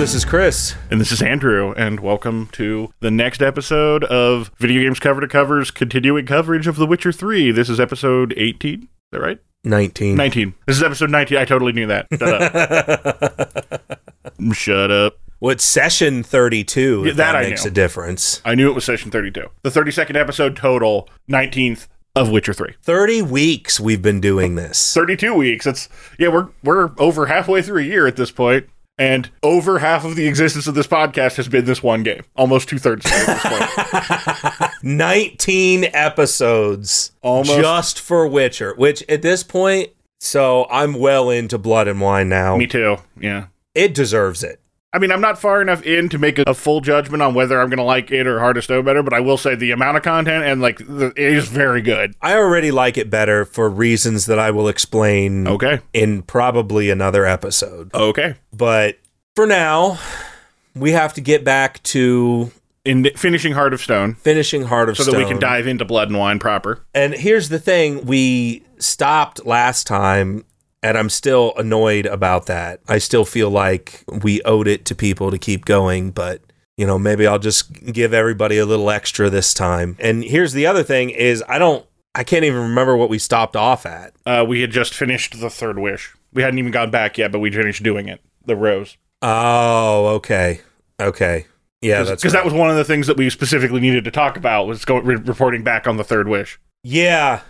Hello, this is Chris. And this is Andrew, and welcome to the next episode of Video Games Cover to Cover's continuing coverage of The Witcher 3. This is episode 18. Is that right? 19. 19. This is episode 19. I totally knew that. Shut up. Shut up. What session 32? Yeah, that that I makes knew. a difference. I knew it was session 32. The 32nd episode total, 19th of Witcher 3. 30 weeks we've been doing this. 32 weeks. It's yeah, we're we're over halfway through a year at this point, and over half of the existence of this podcast has been this one game. Almost two thirds at this point. 19 episodes Almost. just for Witcher, which at this point, so I'm well into Blood and Wine now. Me too. Yeah. It deserves it. I mean, I'm not far enough in to make a, a full judgment on whether I'm going to like it or Heart of Stone better, but I will say the amount of content and like the, it is very good. I already like it better for reasons that I will explain Okay. in probably another episode. Okay. But for now, we have to get back to In finishing Heart of Stone, finishing Heart of so Stone. So that we can dive into Blood and Wine proper. And here's the thing we stopped last time, and I'm still annoyed about that. I still feel like we owed it to people to keep going, but. You know, maybe I'll just give everybody a little extra this time. And here's the other thing is I don't I can't even remember what we stopped off at. Uh, we had just finished the third wish. We hadn't even gone back yet, but we finished doing it. The rose. Oh, okay. Okay. Yeah, that's because right. that was one of the things that we specifically needed to talk about was go, re- reporting back on the third wish. Yeah,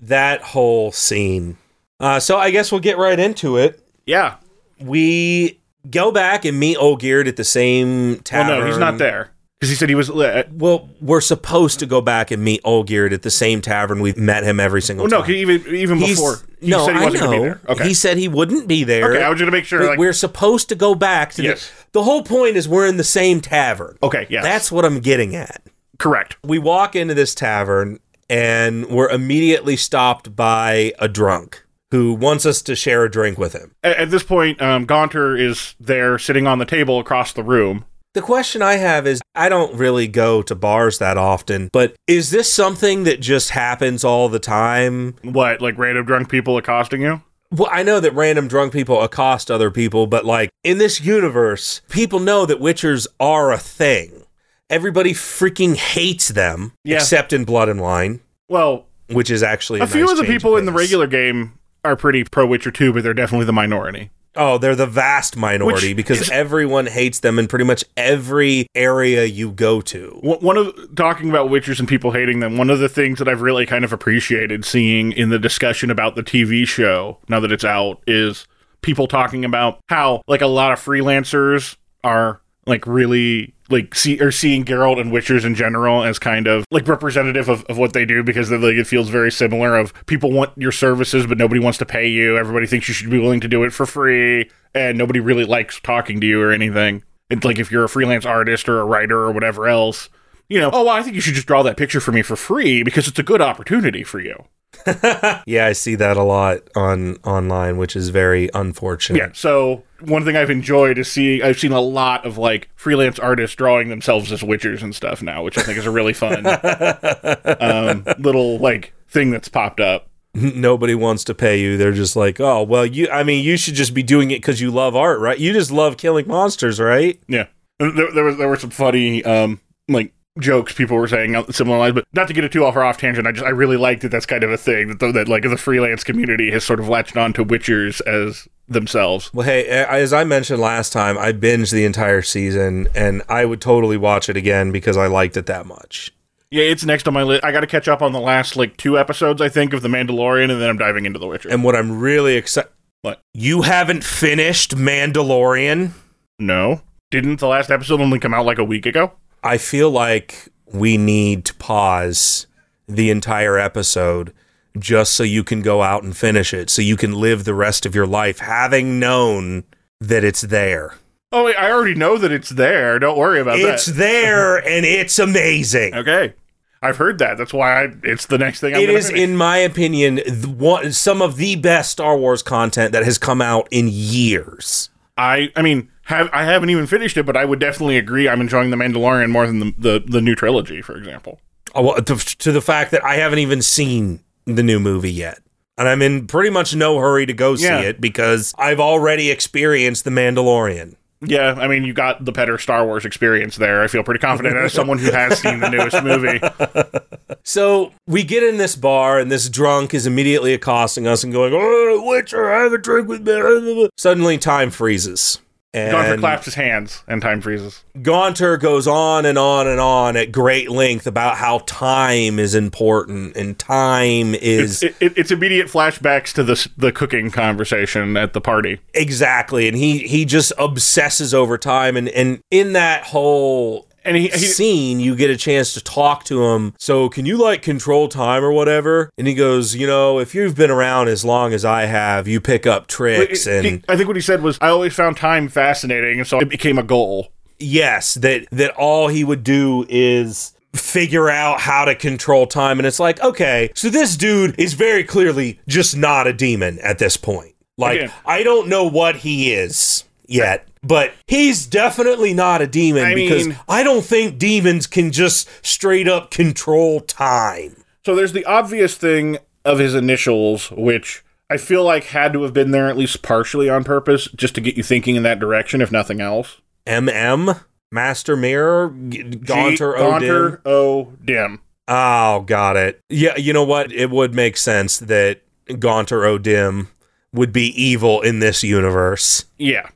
that whole scene. Uh, so I guess we'll get right into it. Yeah. We go back and meet Olgierd at the same Well, tavern. no, he's not there because he said he was. Uh, Well, we're supposed to go back and meet Olgierd at the same tavern. We've met him every single well, no, time. even even He's- before he no, said he I wasn't going to know. be there. Okay. He said he wouldn't be there. okay, I was going to make sure. Like, we're supposed to go back to Yes. the. The whole point is we're in the same tavern. okay, yes, That's what I'm getting at. correct. We walk into this tavern and we're immediately stopped by a drunk who wants us to share a drink with him. At, at this point, um, Gaunter is there sitting on the table across the room. The question I have is I don't really go to bars that often, but is this something that just happens all the time? What, like random drunk people accosting you? Well, I know that random drunk people accost other people, but like in this universe, people know that witchers are a thing. Everybody freaking hates them, Yeah. except in Blood and Wine, Well, which is actually a, a few nice of the change people in the regular game are pretty pro Witcher 2, but they're definitely the minority. Oh, they're the vast minority Which because is- everyone hates them in pretty much every area you go to. One one of talking about Witchers and people hating them. One of the things that I've really kind of appreciated seeing in the discussion about the TV show now that it's out is people talking about how like a lot of freelancers are like really like see or seeing Geralt and Witchers in general as kind of like representative of, of what they do because they're, like it feels very similar of people want your services but nobody wants to pay you. Everybody thinks you should be willing to do it for free and nobody really likes talking to you or anything. It's like if you're a freelance artist or a writer or whatever else, you know, oh, well, I think you should just draw that picture for me for free because it's a good opportunity for you. Yeah, I see that a lot on online, which is very unfortunate. Yeah. So one thing I've enjoyed is seeing I've seen a lot of like freelance artists drawing themselves as witchers and stuff now, which I think is a really fun um, little like thing that's popped up. Nobody wants to pay you. They're just like, oh, well, you. I mean, you should just be doing it because you love art, right? You just love killing monsters, right? Yeah. There, there was there were some funny um like jokes people were saying similar lines, but not to get it too off or off tangent. I just I really like that that's kind of a thing that the, that like the freelance community has sort of latched on to witchers as themselves. Well, hey, eh, as I mentioned last time, I binged the entire season, and I would totally watch it again because I liked it that much. Yeah, it's next on my list. I got to catch up on the last like two episodes, I think, of The Mandalorian, and then I'm diving into The Witcher. And what I'm really excited. What? You haven't finished Mandalorian? no, didn't the last episode only come out like a week ago? I feel like we need to pause the entire episode just so you can go out and finish it, so you can live the rest of your life having known that it's there. Oh, wait, I already know that it's there. Don't worry about It's that. It's there and it's amazing. Okay, I've heard that. That's why I, it's the next thing. I'm It is, finish. in my opinion, the one, some of the best Star Wars content that has come out in years. I I mean, have I haven't even finished it, but I would definitely agree. I'm enjoying the Mandalorian more than the the, the new trilogy, for example. Oh, well, to, to the fact that I haven't even seen the new movie yet. And I'm in pretty much no hurry to go see Yeah. it because I've already experienced The Mandalorian. Yeah, I mean, you got the better Star Wars experience there. I feel pretty confident as someone who has seen the newest movie. So we get in this bar, and this drunk is immediately accosting us and going, "Oh, Witcher, I have a drink with me." Suddenly, time freezes. And Gaunter claps his hands and time freezes. Gaunter goes on and on and on at great length about how time is important and time is It, it, it's immediate flashbacks to the the cooking conversation at the party. exactly and he he just obsesses over time and and in that whole And he, he scene you get a chance to talk to him. So can you like control time or whatever? And he goes you know if you've been around as long as i have you pick up tricks he- and I think what he said was, "I always found time fascinating, and so it became a goal." yes that that all he would do is figure out how to control time. And it's like okay so this dude is very clearly just not a demon at this point. Like Again. i don't know what he is yet but he's definitely not a demon I because mean- i don't think demons can just straight up control time So there's the obvious thing of his initials, which I feel like had to have been there at least partially on purpose, just to get you thinking in that direction, if nothing else. mm master mirror G- gaunter G- Gaunter O. Dim. Oh, got it. Yeah, you know what? It would make sense that Gaunter O'Dim would be evil in this universe. Yeah.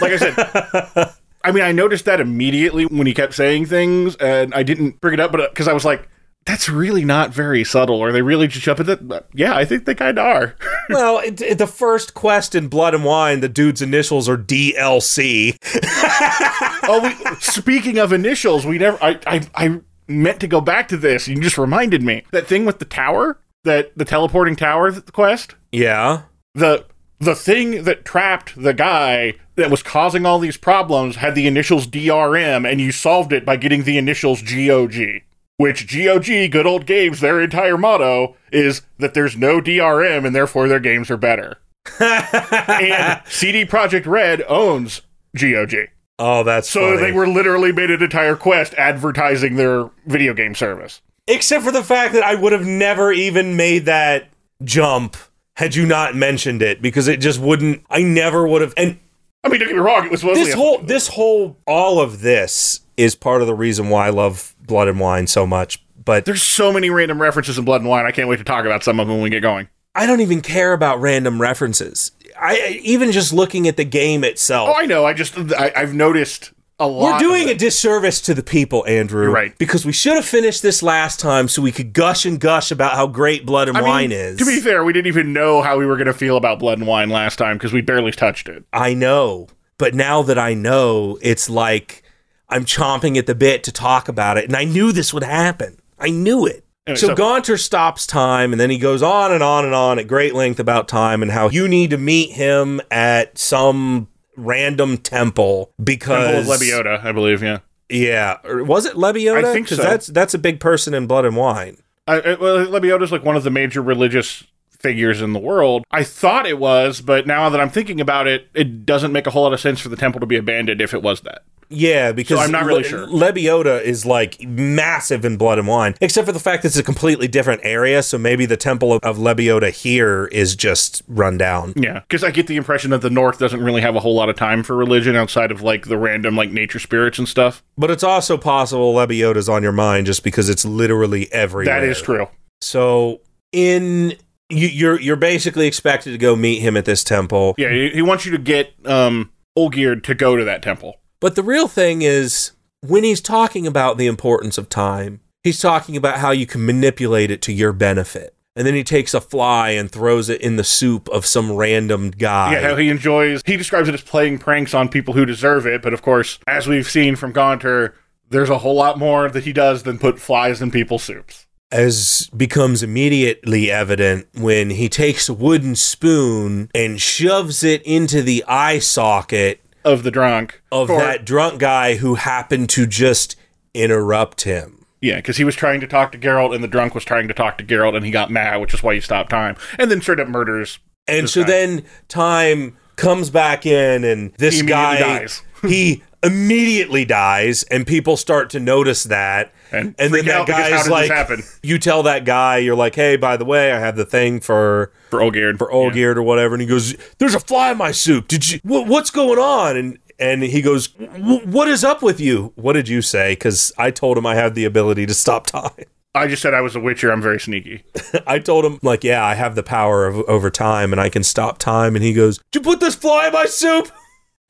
Like I said, I mean, I noticed that immediately when he kept saying things, and I didn't bring it up, but uh, because I was like, that's really not very subtle. Are they really just jumping that? Yeah, I think they kind of are. well, it, it- the first quest in Blood and Wine, the dude's initials are DLC. oh, we, speaking of initials, we never. I, I I meant to go back to this. You just reminded me that thing with the tower, that the teleporting tower th- quest. Yeah. The the thing that trapped the guy that was causing all these problems had the initials DRM, and you solved it by getting the initials GOG. Which GOG, good old games, their entire motto is that there's no DRM and therefore their games are better. and CD Projekt Red owns GOG. Oh, that's So funny. they were literally made an entire quest advertising their video game service. Except for the fact that I would have never even made that jump had you not mentioned it because it just wouldn't. I never would have. And I mean, don't get me wrong, it was this whole this whole all of this is part of the reason why I love Blood and Wine so much. But There's so many random references in Blood and Wine. I can't wait to talk about some of them when we get going. I don't even care about random references. I even just looking at the game itself. Oh, I know. I just I, I've noticed. We're doing a disservice to the people, Andrew. You're right. Because we should have finished this last time so we could gush and gush about how great Blood and I mean, Wine is. To be fair, we didn't even know how we were going to feel about Blood and Wine last time because we barely touched it. I know. But now that I know, it's like I'm chomping at the bit to talk about it. And I knew this would happen. I knew it. Anyway, so, so- Gaunter stops time and then he goes on and on and on at great length about time and how you need to meet him at some random temple Temple because of Lebioda, I believe. Yeah. Yeah, or was it Lebioda? I think so. That's that's a big person in Blood and Wine. I, I- well, Lebioda's like one of the major religious figures in the world. I thought it was, but now that I'm thinking about it, it doesn't make a whole lot of sense for the temple to be abandoned if it was that. Yeah, because I'm not really Le- sure. Lebioda is like massive in Blood and Wine, except for the fact that it's a completely different area. So maybe the temple of, of Lebioda here is just run down. Yeah, because I get the impression that the North doesn't really have a whole lot of time for religion outside of like the random like nature spirits and stuff. But it's also possible Lebioda's on your mind just because it's literally everywhere. That is true. So in you, you're you're basically expected to go meet him at this temple. Yeah, he, he wants you to get um Olgierd to go to that temple. But the real thing is, when he's talking about the importance of time, he's talking about how you can manipulate it to your benefit. And then he takes a fly and throws it in the soup of some random guy. Yeah, how he enjoys. He describes it as playing pranks on people who deserve it, but of course, as we've seen from Gaunter, there's a whole lot more that he does than put flies in people's soups. As becomes immediately evident when he takes a wooden spoon and shoves it into the eye socket Of the drunk. of For- that drunk guy who happened to just interrupt him. Yeah, because he was trying to talk to Geralt, and the drunk was trying to talk to Geralt, and he got mad, which is why he stopped time. And then straight up murders. And so then time comes back in, and this He guy dies. he immediately dies, and people start to notice that. And then that out because how guy's like, you tell that guy, you're like, hey, by the way, I have the thing for For Olgierd. for Olgierd or whatever, and he goes, "There's a fly in my soup. Did you? What, what's going on?" And And he goes, "What is up with you? What did you say?" Because I told him I have the ability to stop time. I just said I was a Witcher. I'm very sneaky. I told him, like, yeah, I have the power of over time and I can stop time. And he goes, Did you put this fly in my soup? I'm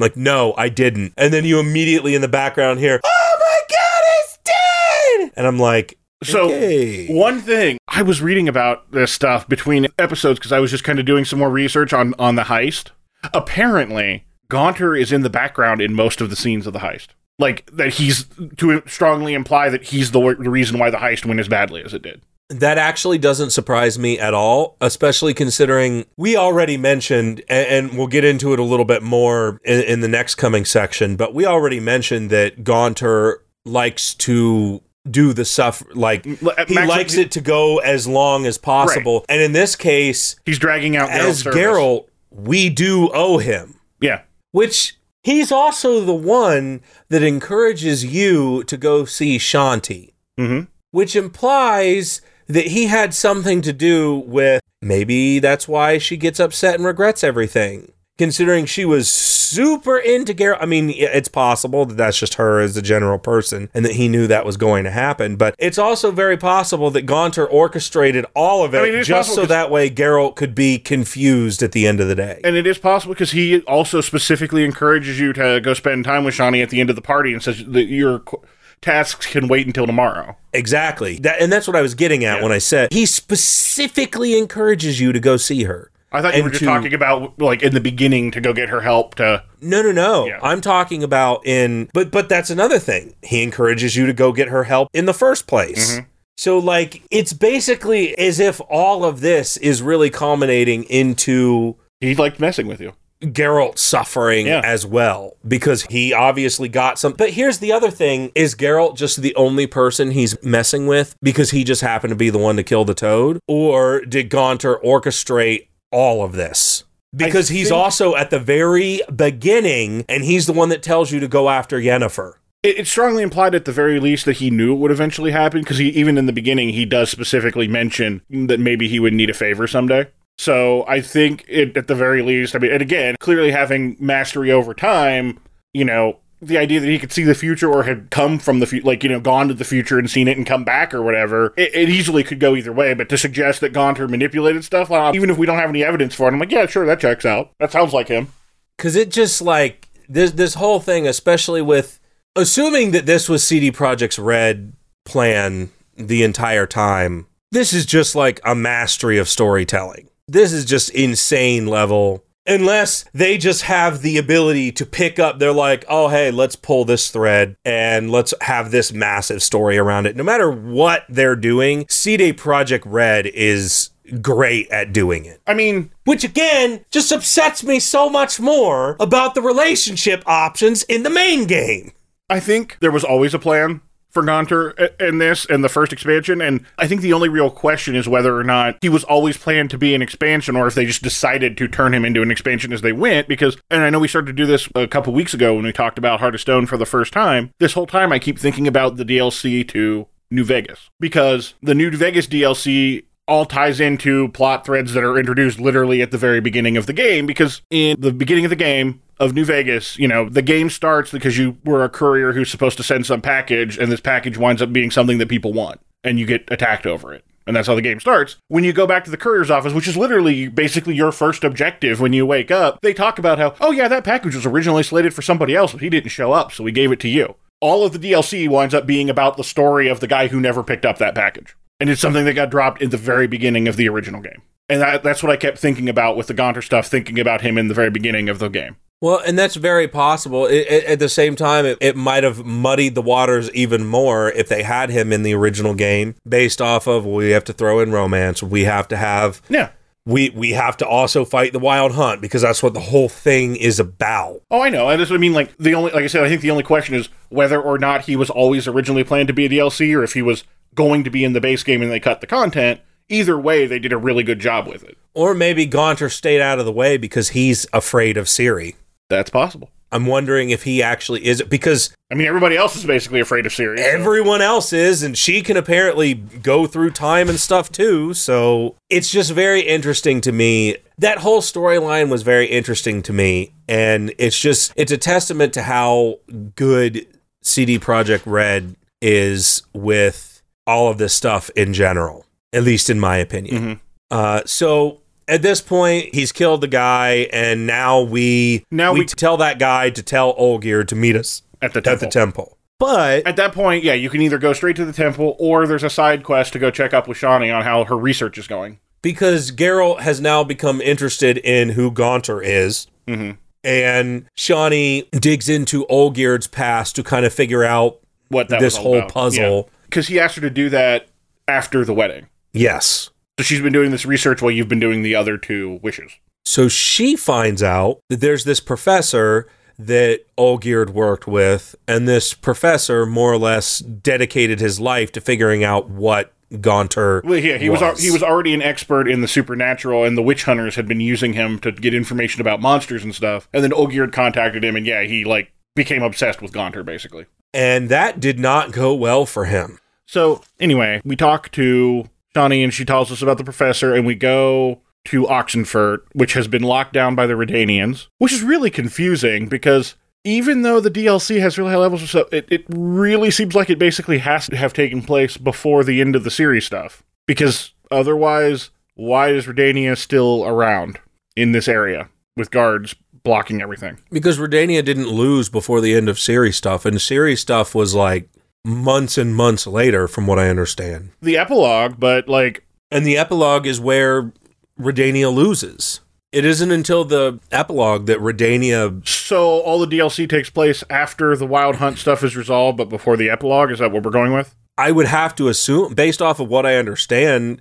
like, no, I didn't. And then you immediately in the background hear, Oh my God, it's dead. And I'm like, So, okay. one thing I was reading about this stuff between episodes because I was just kind of doing some more research on on the heist. Apparently, Gaunter is in the background in most of the scenes of the heist. Like that, he's to strongly imply that he's the, the reason why the heist went as badly as it did. That actually doesn't surprise me at all, especially considering we already mentioned, and, we'll get into it a little bit more in, in the next coming section, but we already mentioned that Gaunter likes to do the stuff like he Max- likes it to go as long as possible. And in this case, He's dragging out as service. Geralt, we do owe him, Yeah, which he's also the one that encourages you to go see Shani hmm which implies that he had something to do with maybe that's why she gets upset and regrets everything. Considering she was super into Geralt, I mean, it's possible that that's just her as a general person and that he knew that was going to happen. But it's also very possible that Gaunter orchestrated all of it I mean, just so that way Geralt could be confused at the end of the day. and it is possible because he also specifically encourages you to go spend time with Shani at the end of the party and says that your qu- tasks can wait until tomorrow. Exactly. That, and that's what I was getting at Yeah. when I said he specifically encourages you to go see her. I thought you were just to- talking about like in the beginning to go get her help to. No, no, no. Yeah. I'm talking about in but but that's another thing. He encourages you to go get her help in the first place. Mm-hmm. So like it's basically as if all of this is really culminating into He liked messing with you. Geralt suffering Yeah. as well because he obviously got some. But here's the other thing: is Geralt just the only person he's messing with because he just happened to be the one to kill the Toad, or did Gaunter orchestrate all of this? Because he's think- also at the very beginning, and he's the one that tells you to go after Yennefer. It, it's strongly implied at the very least that he knew it would eventually happen because he even in the beginning he does specifically mention that maybe he would need a favor someday. So I think it at the very least. I mean, and again, clearly having mastery over time, you know, the idea that he could see the future or had come from the future, like you know, gone to the future and seen it and come back or whatever, it, it easily could go either way. But to suggest that Gaunter manipulated stuff, well, even if we don't have any evidence for it, I'm like, yeah, sure, that checks out. That sounds like him. because it just like this this whole thing, especially with assuming that this was CD Projekt's Red plan the entire time. This is just like a mastery of storytelling. This is just insane level. Unless they just have the ability to pick up, they're like, oh, hey, let's pull this thread and let's have this massive story around it. No matter what they're doing, CD Projekt Red is great at doing it. I mean, Which again just upsets me so much more about the relationship options in the main game. I think there was always a plan for Gaunter i- in this and the first expansion, and I think the only real question is whether or not he was always planned to be an expansion, or if they just decided to turn him into an expansion as they went. Because, and I know we started to do this a couple weeks ago when we talked about Heart of Stone for the first time. This whole time, I keep thinking about the DLC to New Vegas because the New Vegas DLC all ties into plot threads that are introduced literally at the very beginning of the game because in the beginning of the game of New Vegas, you know, the game starts because you were a courier who's supposed to send some package and this package winds up being something that people want and you get attacked over it. And that's how the game starts. When you go back to the courier's office, which is literally basically your first objective when you wake up, they talk about how, oh yeah, that package was originally slated for somebody else, but he didn't show up, so we gave it to you. All of the DLC winds up being about the story of the guy who never picked up that package and it's something that got dropped in the very beginning of the original game. And that, that's what I kept thinking about with the Gaunter stuff, thinking about him in the very beginning of the game. Well, and that's very possible. It, it- at the same time, it, it might have muddied the waters even more if they had him in the original game, based off of well, we have to throw in romance, we have to have Yeah. we we have to also fight the wild hunt because that's what the whole thing is about. Oh, I know. And that's what I mean. Like the only, like I said, I think the only question is whether or not he was always originally planned to be a DLC, or if he was going to be in the base game and they cut the content. Either way, they did a really good job with it. Or maybe Gaunter stayed out of the way because he's afraid of Ciri. That's possible. I'm wondering if he actually is because I mean, everybody else is basically afraid of Ciri. so- everyone else is, and she can apparently go through time and stuff too. So it's just very interesting to me. That whole storyline was very interesting to me, and it's just it's a testament to how good CD Projekt Red is with all of this stuff in general, at least in my opinion. Mhm. Uh, so at this point, he's killed the guy, and now we Now we, we- tell that guy to tell Olgierd to meet us at the at temple. the temple. But At that point, yeah, you can either go straight to the temple or there's a side quest to go check up with Shani on how her research is going. because Geralt has now become interested in who Gaunter is, Mhm. and Shani digs into Olgierd's past to kind of figure out What that this whole about. puzzle. Because he asked her to do that after the wedding. Yes. So she's been doing this research while you've been doing the other two wishes. So she finds out that there's this professor that Olgierd worked with, and this professor more or less dedicated his life to figuring out what Gaunter Well, yeah, he was. was. he was already an expert in the supernatural, and the witch hunters had been using him to get information about monsters and stuff. And then Olgierd contacted him, and yeah, he like became obsessed with Gaunter, basically. and that did not go well for him. So anyway, we talk to Shani, and she tells us about the professor, and we go to Oxenfurt, which has been locked down by the Redanians, which is really confusing because even though the DLC has really high levels of stuff, it, it really seems like it basically has to have taken place before the end of the series stuff. Because otherwise, why is Redania still around in this area with guards blocking everything? Because Redania didn't lose before the end of series stuff, and series stuff was like months and months later, from what I understand. The epilogue, but like And the epilogue is where Redania loses. It isn't until the epilogue that Redania. So all the DLC takes place after the Wild Hunt stuff is resolved, but before the epilogue. Is that what we're going with? I would have to assume, based off of what I understand,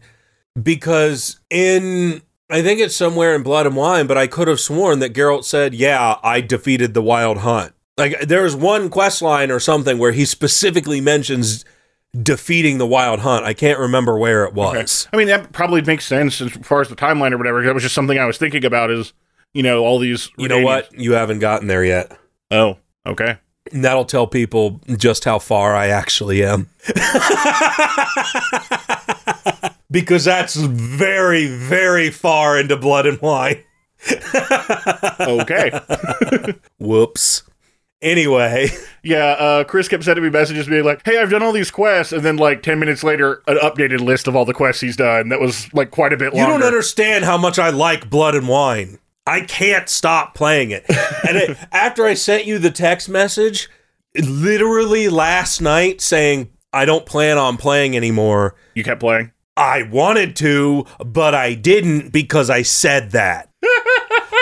because in. I think it's somewhere in Blood and Wine, but I could have sworn that Geralt said, Yeah, I defeated the Wild Hunt. Like, there's one quest line or something where he specifically mentions defeating the Wild Hunt. I can't remember where it was. I mean, that probably makes sense as far as the timeline or whatever. That was just something I was thinking about. Is you know all these. You know what? You haven't gotten there yet. Oh, okay. And that'll tell people just how far I actually am. because that's very, very far into blood and wine. Okay. Whoops. Anyway, yeah. Uh, Chris kept sending me messages being like, "Hey, I've done all these quests," and then like ten minutes later, an updated list of all the quests he's done. That was like quite a bit you longer. don't understand how much I like blood and wine. I can't stop playing it. And it, after I sent you the text message, literally last night saying, I don't plan on playing anymore. You kept playing. I wanted to, but I didn't because I said that.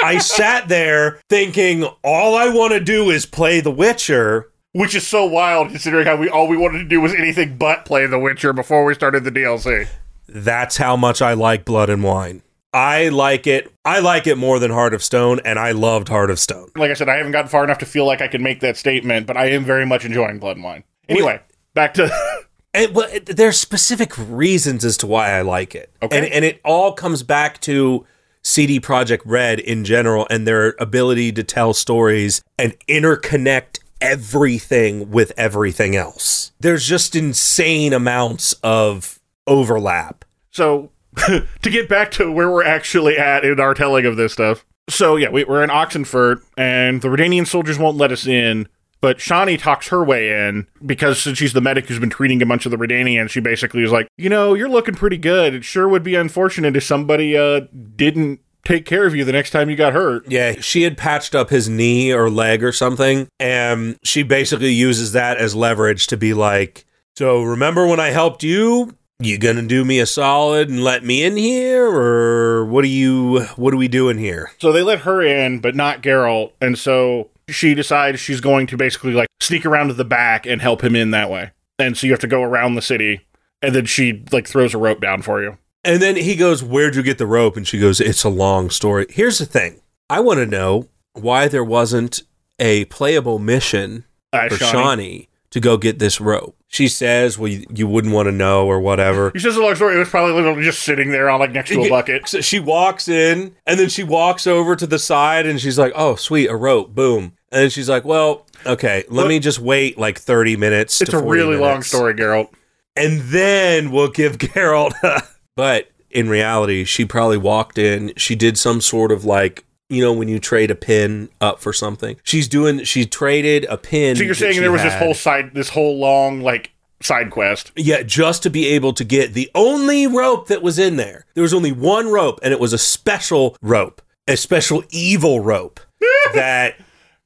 I sat there thinking all I want to do is play The Witcher. Which is so wild, considering how we all we wanted to do was anything but play The Witcher before we started the DLC. That's how much I like Blood and Wine. I like it. I like it more than Heart of Stone, and I loved Heart of Stone. Like I said, I haven't gotten far enough to feel like I can make that statement, but I am very much enjoying Blood and Wine. Anyway, back to And, eh, well, eh, there's specific reasons as to why I like it. Okay. And, and it all comes back to CD Projekt Red in general and their ability to tell stories and interconnect everything with everything else. There's just insane amounts of overlap. So, to get back to where we're actually at in our telling of this stuff. So, yeah, we, we're in Oxenfurt, and the Redanian soldiers won't let us in, but Shani talks her way in because since she's the medic who's been treating a bunch of the Redanians, she basically is like, you know, you're looking pretty good. It sure would be unfortunate if somebody uh, didn't take care of you the next time you got hurt. Yeah, she had patched up his knee or leg or something, and she basically uses that as leverage to be like, So remember when I helped you? You gonna do me a solid and let me in here, or what are you? What are we doing here? So they let her in, but not Geralt, and so she decides she's going to basically like sneak around to the back and help him in that way. And so you have to go around the city, and then she like throws a rope down for you. And then he goes, Where'd you get the rope? And she goes, It's a long story. Here's the thing I want to know why there wasn't a playable mission Uh, for Shani. Shani to go get this rope. She says, Well, you, you wouldn't want to know or whatever. He says a long story. It was probably literally just sitting there on like next to a bucket. So she walks in and then she walks over to the side and she's like, Oh, sweet, a rope. Boom. And then she's like, "Well, okay, let me just wait like 30 minutes It's to a 40 really long story, Geralt. And then we'll give Geralt But in reality, she probably walked in, she did some sort of like you know when you trade a pin up for something. She's doing she traded a pin. So you're saying there was this whole side, this whole long like side quest. Yeah, just to be able to get the only rope that was in there. There was only one rope, and it was a special rope, a special evil rope that.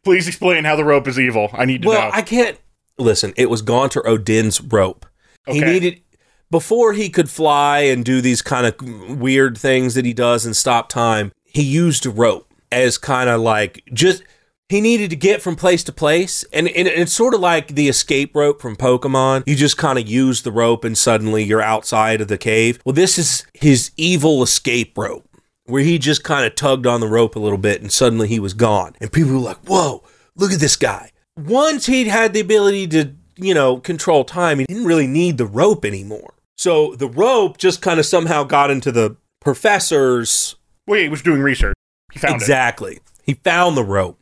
Please explain how the rope is evil. I need to Well, know. I can't listen. It was Gaunter O'Dim's rope. He needed before he could fly and do these kind of weird things that he does and stop time. He used a rope as kind of like just he needed to get from place to place, and, and it's sort of like the escape rope from Pokemon. You just kind of use the rope, and suddenly you're outside of the cave. Well, this is his evil escape rope where he just kind of tugged on the rope a little bit and suddenly he was gone. And people were like, whoa, look at this guy. Once he'd had the ability to, you know, control time, he didn't really need the rope anymore. So the rope just kind of somehow got into the professor's. well, yeah, he was doing research. He found it. exactly. He found the rope.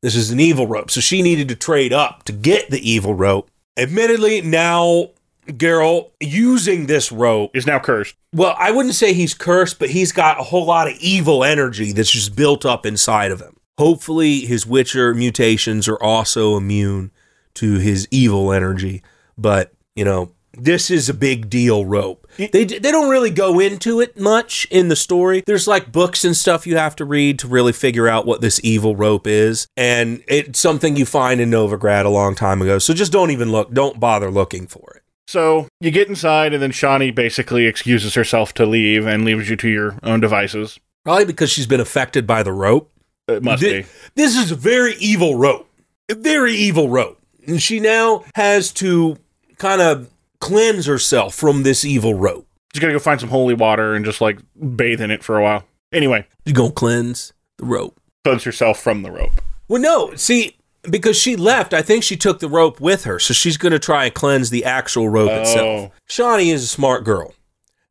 This is an evil rope. So she needed to trade up to get the evil rope. Admittedly, now Geralt using this rope Is now cursed. well, I wouldn't say he's cursed, but he's got a whole lot of evil energy that's just built up inside of him. Hopefully, his Witcher mutations are also immune to his evil energy. But, you know, this is a big deal rope. They, they don't really go into it much in the story. There's like books and stuff you have to read to really figure out what this evil rope is. And it's something you find in Novigrad a long time ago. So just don't even look, don't bother looking for it. So you get inside, and then Shani basically excuses herself to leave and leaves you to your own devices. Probably because she's been affected by the rope. It must Thi- be. This is a very evil rope. A very evil rope. And she now has to kind of cleanse herself from this evil rope. She's gonna go find some holy water and just like bathe in it for a while. Anyway, going to cleanse the rope. cleanse herself from the rope. Well, no, see, because she left, I think she took the rope with her. So she's going to try and cleanse the actual rope Oh. itself. Shani is a smart girl.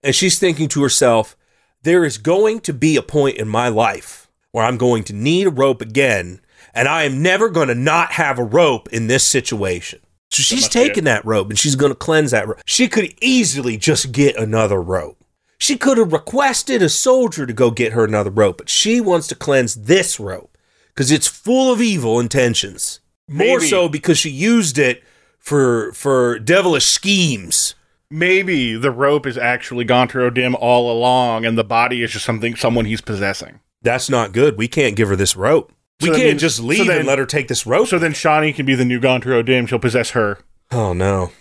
And she's thinking to herself, there is going to be a point in my life where I'm going to need a rope again. And I am never going to not have a rope in this situation. So she's must be it. taking that rope and she's going to cleanse that rope. She could easily just get another rope. She could have requested a soldier to go get her another rope, but she wants to cleanse this rope because it's full of evil intentions. More Maybe. so because she used it for for devilish schemes. Maybe the rope is actually Gaunter Dim all along, and the body is just something someone he's possessing. That's not good. We can't give her this rope. We So that can't means- just so leave then- and let her take this rope. So then Shani can be the new Gaunter Dim. She'll possess her. oh no,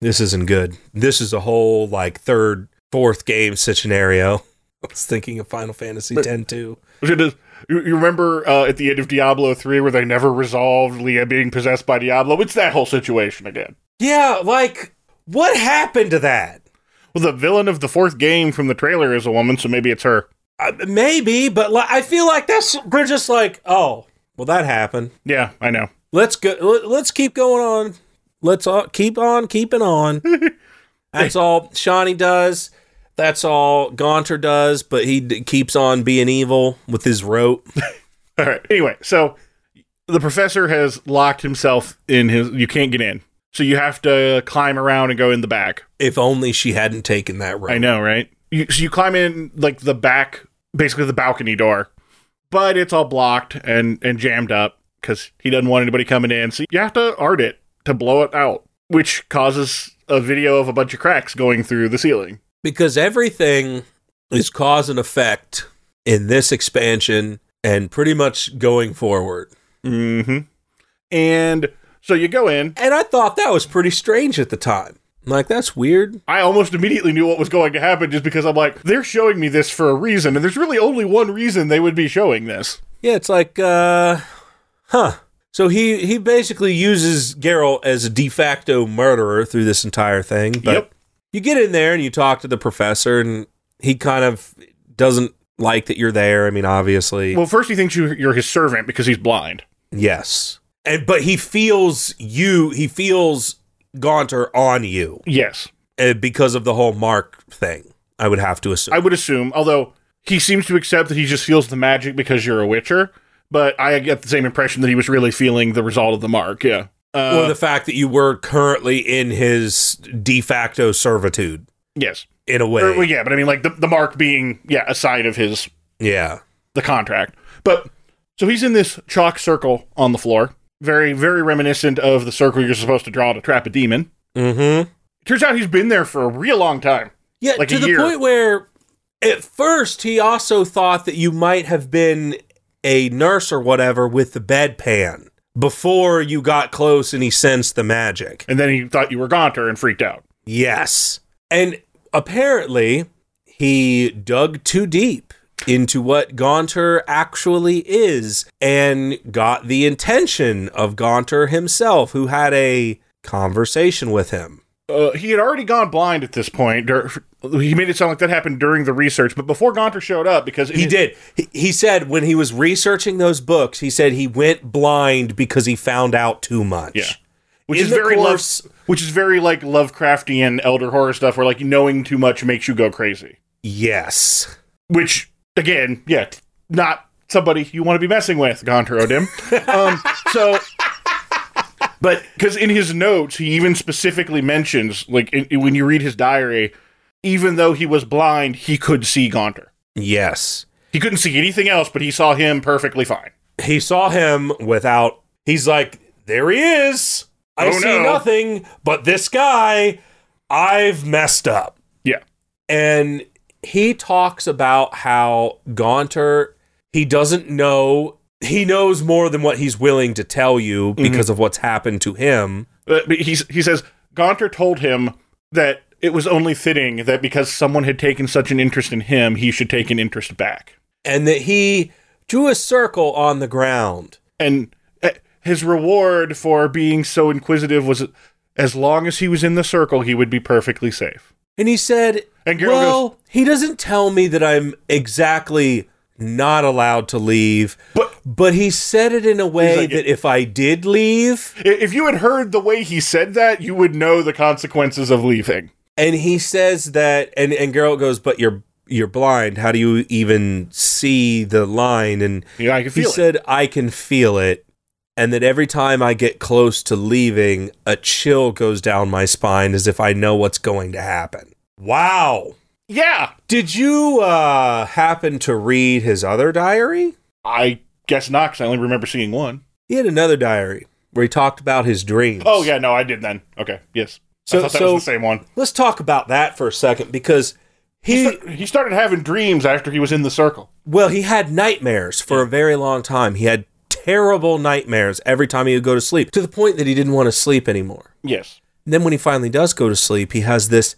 this isn't good. This is a whole like third, fourth game scenario. I was thinking of Final Fantasy X too. You you remember uh, at the end of Diablo 3 where they never resolved Leah being possessed by Diablo? It's that whole situation again. Yeah, like what happened to that? Well, the villain of the fourth game from the trailer is a woman, so maybe it's her. Uh, maybe, but li- I feel like that's we're just like, oh, well, that happened. Yeah, I know. Let's go. let- Let's keep going on. Let's all keep on keeping on. That's all Shani does. That's all Gaunter does. But he d- keeps on being evil with his rope. All right. Anyway, so the professor has locked himself in his. You can't get in. So you have to climb around and go in the back. if only she hadn't taken that rope. I know, right? You, so you climb in like the back, basically the balcony door, but it's all blocked and and jammed up because he doesn't want anybody coming in. So you have to Aard it to blow it out, which causes a video of a bunch of cracks going through the ceiling. Because everything is cause and effect in this expansion and pretty much going forward. Mm-hmm. And so you go in. And I thought that was pretty strange at the time. Like that's weird. I almost immediately knew what was going to happen just because I'm like, they're showing me this for a reason, and there's really only one reason they would be showing this. Yeah, it's like, uh, huh. So he he basically uses Geralt as a de facto murderer through this entire thing. But Yep. You get in there and you talk to the professor, and he kind of doesn't like that you're there. I mean, obviously, Well, first he thinks you, you're his servant because he's blind. yes, and but he feels you. He feels Gaunter on you Yes. uh, because of the whole Mark thing. I would have to assume. I would assume, although he seems to accept that he just feels the magic because you're a Witcher, but I get the same impression that he was really feeling the result of the mark. Yeah. Uh, or the fact that you were currently in his de facto servitude yes. in a way. Or, well, yeah, but I mean, like the, the mark being yeah a side of his yeah. the contract. But so he's in this chalk circle on the floor, very very reminiscent of the circle you're supposed to draw to trap a demon. Mm-hmm. Turns out he's been there for a real long time. Yeah, Like to a the year. point where at first he also thought that you might have been a nurse or whatever with the bedpan before you got close and he sensed the magic. And then he thought you were Gaunter and freaked out. Yes. And apparently he dug too deep into what Gaunter actually is and got the intention of Gaunter himself, who had a conversation with him. Uh, he had already gone blind at this point. He made it sound like that happened during the research, but before Gaunter showed up, because He did. He, he said when he was researching those books, he said he went blind because he found out too much. Yeah. which In is very course- love, which is very like Lovecraftian elder horror stuff, where like knowing too much makes you go crazy. Yes. Which again, yeah, not somebody you want to be messing with, Gaunter O'Dim. um, so, but because in his notes he even specifically mentions, like in, when you read his diary, even though he was blind, he could see Gaunter. Yes. He couldn't see anything else, but he saw him perfectly fine. He saw him without. He's like, there he is. I Oh, see no. nothing but this guy. I've messed up. Yeah. And he talks about how Gaunter, he doesn't know. He knows more than what he's willing to tell you Mm-hmm. because of what's happened to him. Uh, but he's, he says Gaunter told him that it was only fitting that because someone had taken such an interest in him, he should take an interest back. and that he drew a circle on the ground. And uh, his reward for being so inquisitive was as long as he was in the circle, he would be perfectly safe. And he said, And Geralt Well, he doesn't tell me that I'm exactly not allowed to leave, But- but he said it in a way like- that if I did leave, If you had heard the way he said that, you would know the consequences of leaving. and he says that, and and Geralt goes, "But you're you're blind. How do you even see the line?" And Yeah, I can he feel it. said, "I can feel it." And that every time I get close to leaving, a chill goes down my spine as if I know what's going to happen. Wow. Yeah, Did you uh, happen to read his other diary? I guess not, because I only remember seeing one. He had another diary where he talked about his dreams. Oh yeah, no, I did then. Okay, yes. So- I thought that so- was the same one. Let's talk about that for a second because he, He started having dreams after he was in the circle. well, he had nightmares for a very long time. He had terrible nightmares every time he would go to sleep to the point that he didn't want to sleep anymore. Yes. And then when he finally does go to sleep, he has this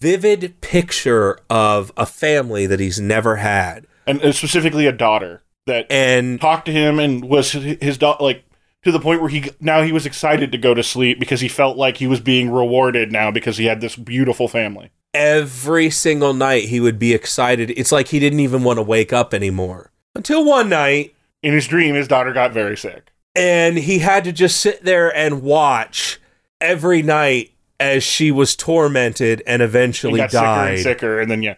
vivid picture of a family that he's never had. And uh, specifically a daughter that And talked to him and was his, daughter like to the point where he now he was excited to go to sleep because he felt like he was being rewarded now because he had this beautiful family. every single night he would be excited. It's like he didn't even want to wake up anymore. Until one night, In his dream, his daughter got very sick. and he had to just sit there and watch every night as she was tormented and eventually got sicker and died. sicker, and then yeah,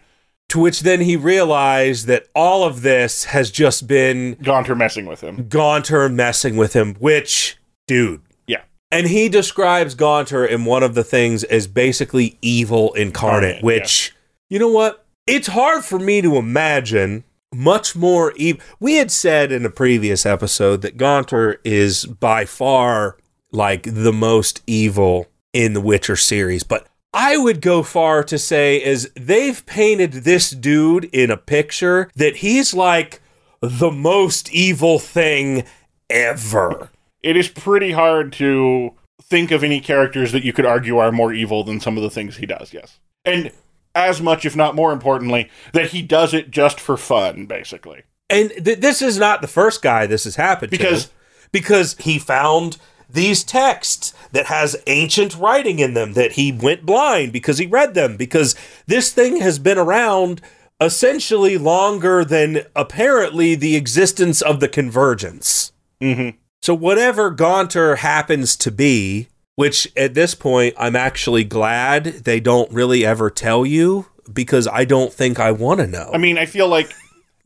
To which then he realized that all of this has just been Gaunter messing with him. Gaunter messing with him, which, dude. Yeah. And he describes Gaunter in one of the things as basically evil incarnate, Incarnate, which, you know what? It's hard for me to imagine much more evil. We had said in a previous episode that Gaunter is by far like the most evil in the Witcher series, but I would go far to say is they've painted this dude in a picture that he's like the most evil thing ever. It is pretty hard to think of any characters that you could argue are more evil than some of the things he does. Yes, and as much, if not more importantly, that he does it just for fun, basically. And th- this is not the first guy this has happened Because- to. Because he found these texts that has ancient writing in them that he went blind because he read them because this thing has been around essentially longer than apparently the existence of the convergence. Mm-hmm. So whatever Gaunter happens to be, which at this point I'm actually glad they don't really ever tell you because I don't think I want to know. I mean, I feel like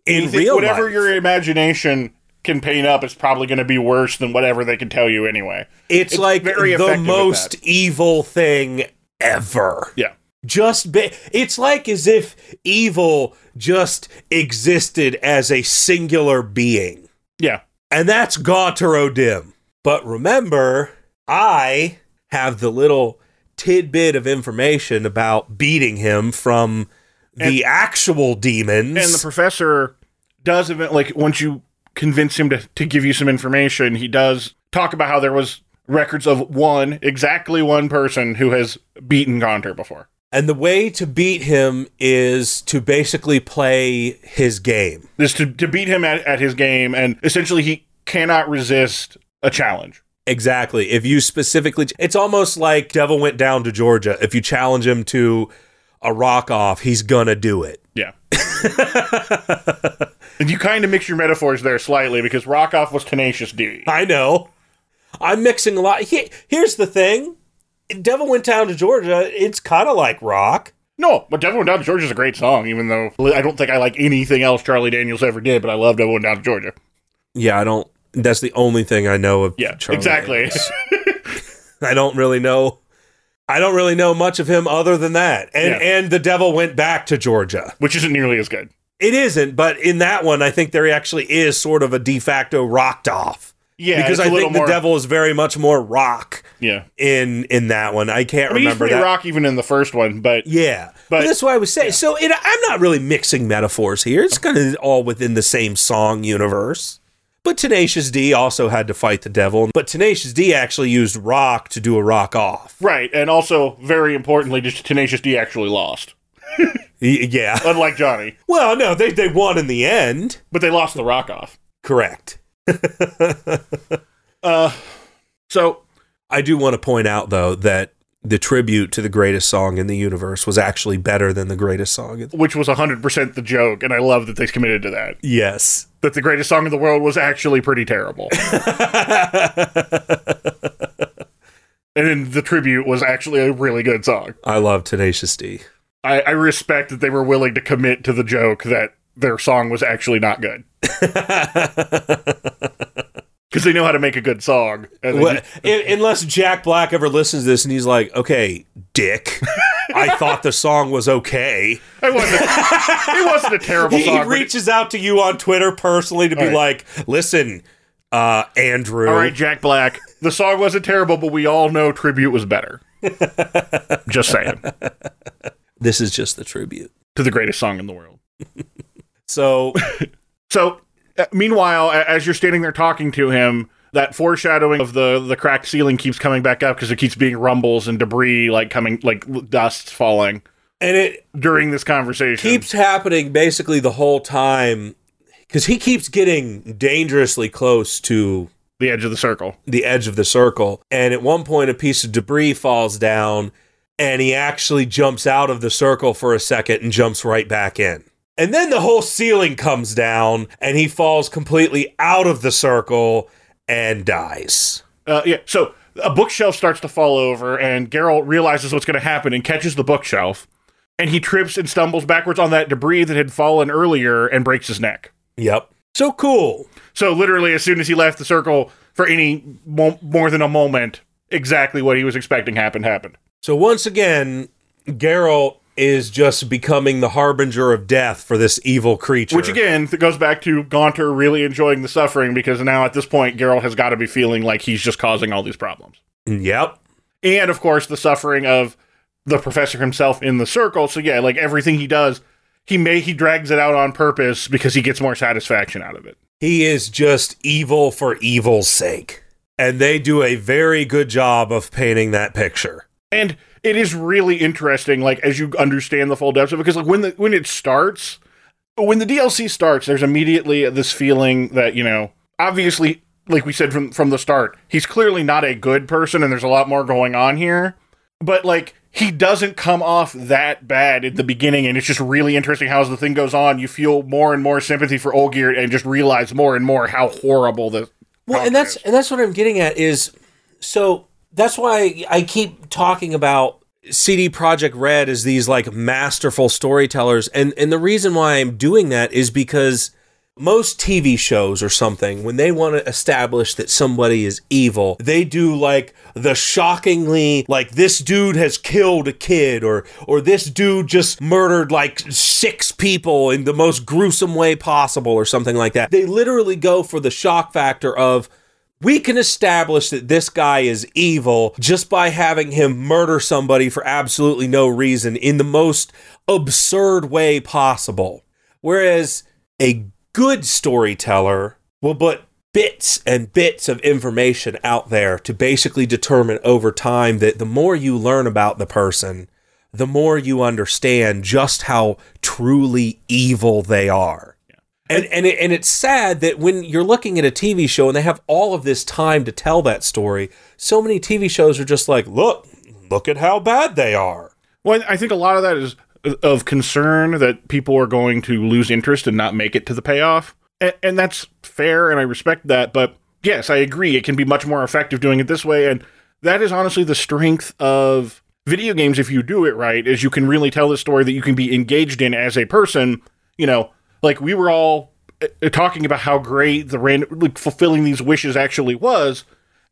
in real whatever life. your imagination can paint up is probably going to be worse than whatever they can tell you anyway. It's, It's like the most evil thing ever. Yeah. Just ba- it's like as if evil just existed as a singular being. Yeah. And that's Gaunter O'Dim. But remember, I have the little tidbit of information about beating him from the actual demons. And the professor does event like once you convince him to, to give you some information, he does talk about how there was records of one, exactly one person who has beaten Gaunter before. and the way to beat him is to basically play his game. This to, to beat him at, at his game, and essentially he cannot resist a challenge. Exactly. If you specifically, it's almost like Devil went down to Georgia. If you challenge him to a rock off, he's gonna do it. Yeah. and you kind of mix your metaphors there slightly because Rockoff was Tenacious D. I know. I'm mixing a lot. He- here's the thing Devil went down to Georgia. It's kind of like rock. No, but Devil Went Down to Georgia is a great song, even though I don't think I like anything else Charlie Daniels ever did, but I love Devil Went Down to Georgia. Yeah, I don't. That's the only thing I know of. Yeah, Charlie exactly. I don't really know. I don't really know much of him other than that. And Yeah. and the devil went back to Georgia. Which isn't nearly as good. It isn't, but in that one, I think there actually is sort of a de facto rocked off. Yeah, because I I a little think the devil is very much more rock Yeah. in in that one. I can't I mean, remember pretty that. rock even in the first one, but Yeah, but, But- that's what I was saying. So it, I'm not really mixing metaphors here. It's kind of all within the same song universe. But Tenacious D also had to fight the devil. But Tenacious D actually used rock to do a rock off. right, and also very importantly, just Tenacious D actually lost, yeah. unlike Johnny, Well, no, they they won in the end. but they lost the rock off. Correct. Uh, so I do want to point out though that the tribute to the greatest song in the universe was actually better than the greatest song. In- which was 100% the joke, and I love that they committed to that. yes. That the greatest song in the world was actually pretty terrible. and then the tribute was actually a really good song. I love Tenacious D. I, I respect that they were willing to commit to the joke that their song was actually not good. Because they know how to make a good song. Well, just- un- unless Jack Black ever listens to this and he's like, okay, dick, I thought the song was okay. it, wasn't a, it wasn't a terrible He song. but- reaches out to you on Twitter personally to be right. like, listen, uh, Andrew. all right, Jack Black. The song wasn't terrible, but we all know tribute was better. just saying. This is just the tribute. To the greatest song in the world. So, So, uh, meanwhile, as you're standing there talking to him, that foreshadowing of the the cracked ceiling keeps coming back up because it keeps being rumbles and debris like coming like dust falling and it during this conversation. keeps happening basically the whole time because he keeps getting dangerously close to the edge of the circle. the edge of the circle. And at one point, a piece of debris falls down, and he actually jumps out of the circle for a second and jumps right back in. And then the whole ceiling comes down, and he falls completely out of the circle and dies. Uh, yeah. So a bookshelf starts to fall over, and Geralt realizes what's going to happen and catches the bookshelf, and he trips and stumbles backwards on that debris that had fallen earlier and breaks his neck. Yep. So cool. So literally, as soon as he left the circle for any mo- more than a moment, exactly what he was expecting happened happened. So once again, Geralt is just becoming the harbinger of death for this evil creature. Which again goes back to Gaunter really enjoying the suffering because now at this point Geralt has got to be feeling like he's just causing all these problems. Yep. And of course the suffering of the professor himself in the circle. So yeah, like everything he does, he may he drags it out on purpose because he gets more satisfaction out of it. He is just evil for evil's sake. And they do a very good job of painting that picture. And it is really interesting, like as you understand the full depth of it, because like when the when it starts, when the DLC starts, there's immediately this feeling that you know, obviously, like we said from from the start, he's clearly not a good person, and there's a lot more going on here. But like he doesn't come off that bad at the beginning, and it's just really interesting how as the thing goes on, you feel more and more sympathy for Olgierd, and just realize more and more how horrible the Well, and that's and that's what I'm getting at is so that's why I keep talking about CD Projekt Red as these like masterful storytellers and and the reason why I'm doing that is because most TV shows or something, when they want to establish that somebody is evil, they do like the shockingly like this dude has killed a kid or or this dude just murdered like six people in the most gruesome way possible or something like that. They literally go for the shock factor of we can establish that this guy is evil just by having him murder somebody for absolutely no reason in the most absurd way possible. Whereas a good storyteller will put bits and bits of information out there to basically determine over time that the more you learn about the person, the more you understand just how truly evil they are. And and it, and it's sad that when you're looking at a TV show and they have all of this time to tell that story, so many TV shows are just like, look, look at how bad they are. Well, I think a lot of that is uh, of concern that people are going to lose interest and not make it to the payoff. And, and that's fair, and I respect that. But yes, I agree. It can be much more effective doing it this way. And that is honestly the strength of video games if you do it right, is you can really tell the story that you can be engaged in as a person. You know, like we were all uh, talking about how great the random like, fulfilling these wishes actually was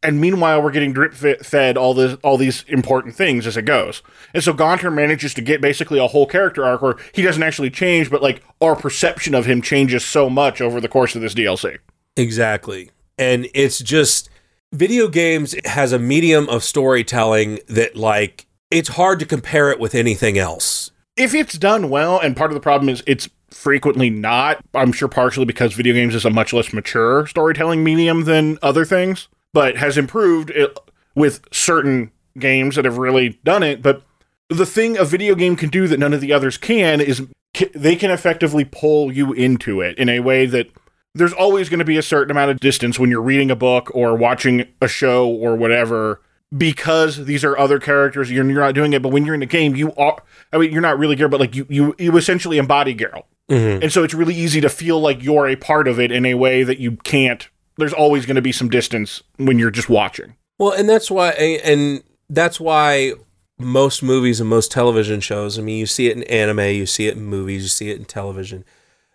and meanwhile we're getting drip fed all this all these important things as it goes and so Gaunter manages to get basically a whole character arc where he doesn't actually change but like our perception of him changes so much over the course of this dlc Exactly. And it's just video games has a medium of storytelling that like it's hard to compare it with anything else. if it's done well and part of the problem is it's frequently not i'm sure partially because video games is a much less mature storytelling medium than other things but has improved it with certain games that have really done it. But the thing a video game can do that none of the others can is they can effectively pull you into it in a way that there's always going to be a certain amount of distance when you're reading a book or watching a show or whatever because these are other characters you're, you're not doing it but when you're in a game you are i mean you're not really Geralt but like you you, you essentially embody Geralt. Mm-hmm. And so it's really easy to feel like you're a part of it in a way that you can't. There's always going to be some distance when you're just watching. Well, and that's why and that's why most movies and most television shows, I mean, you see it in anime, you see it in movies, you see it in television.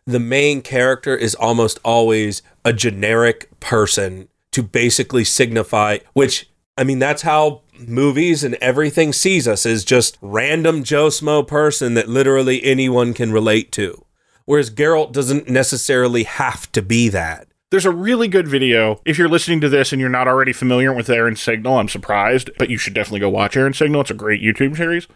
The main character is almost always a generic person to basically signify which I mean, that's how movies and everything sees us is just random Joe Smo person that literally anyone can relate to. Whereas Geralt doesn't necessarily have to be that. There's a really good video. If you're listening to this and you're not already familiar with Errant Signal, I'm surprised, but you should definitely go watch Errant Signal. It's a great YouTube series.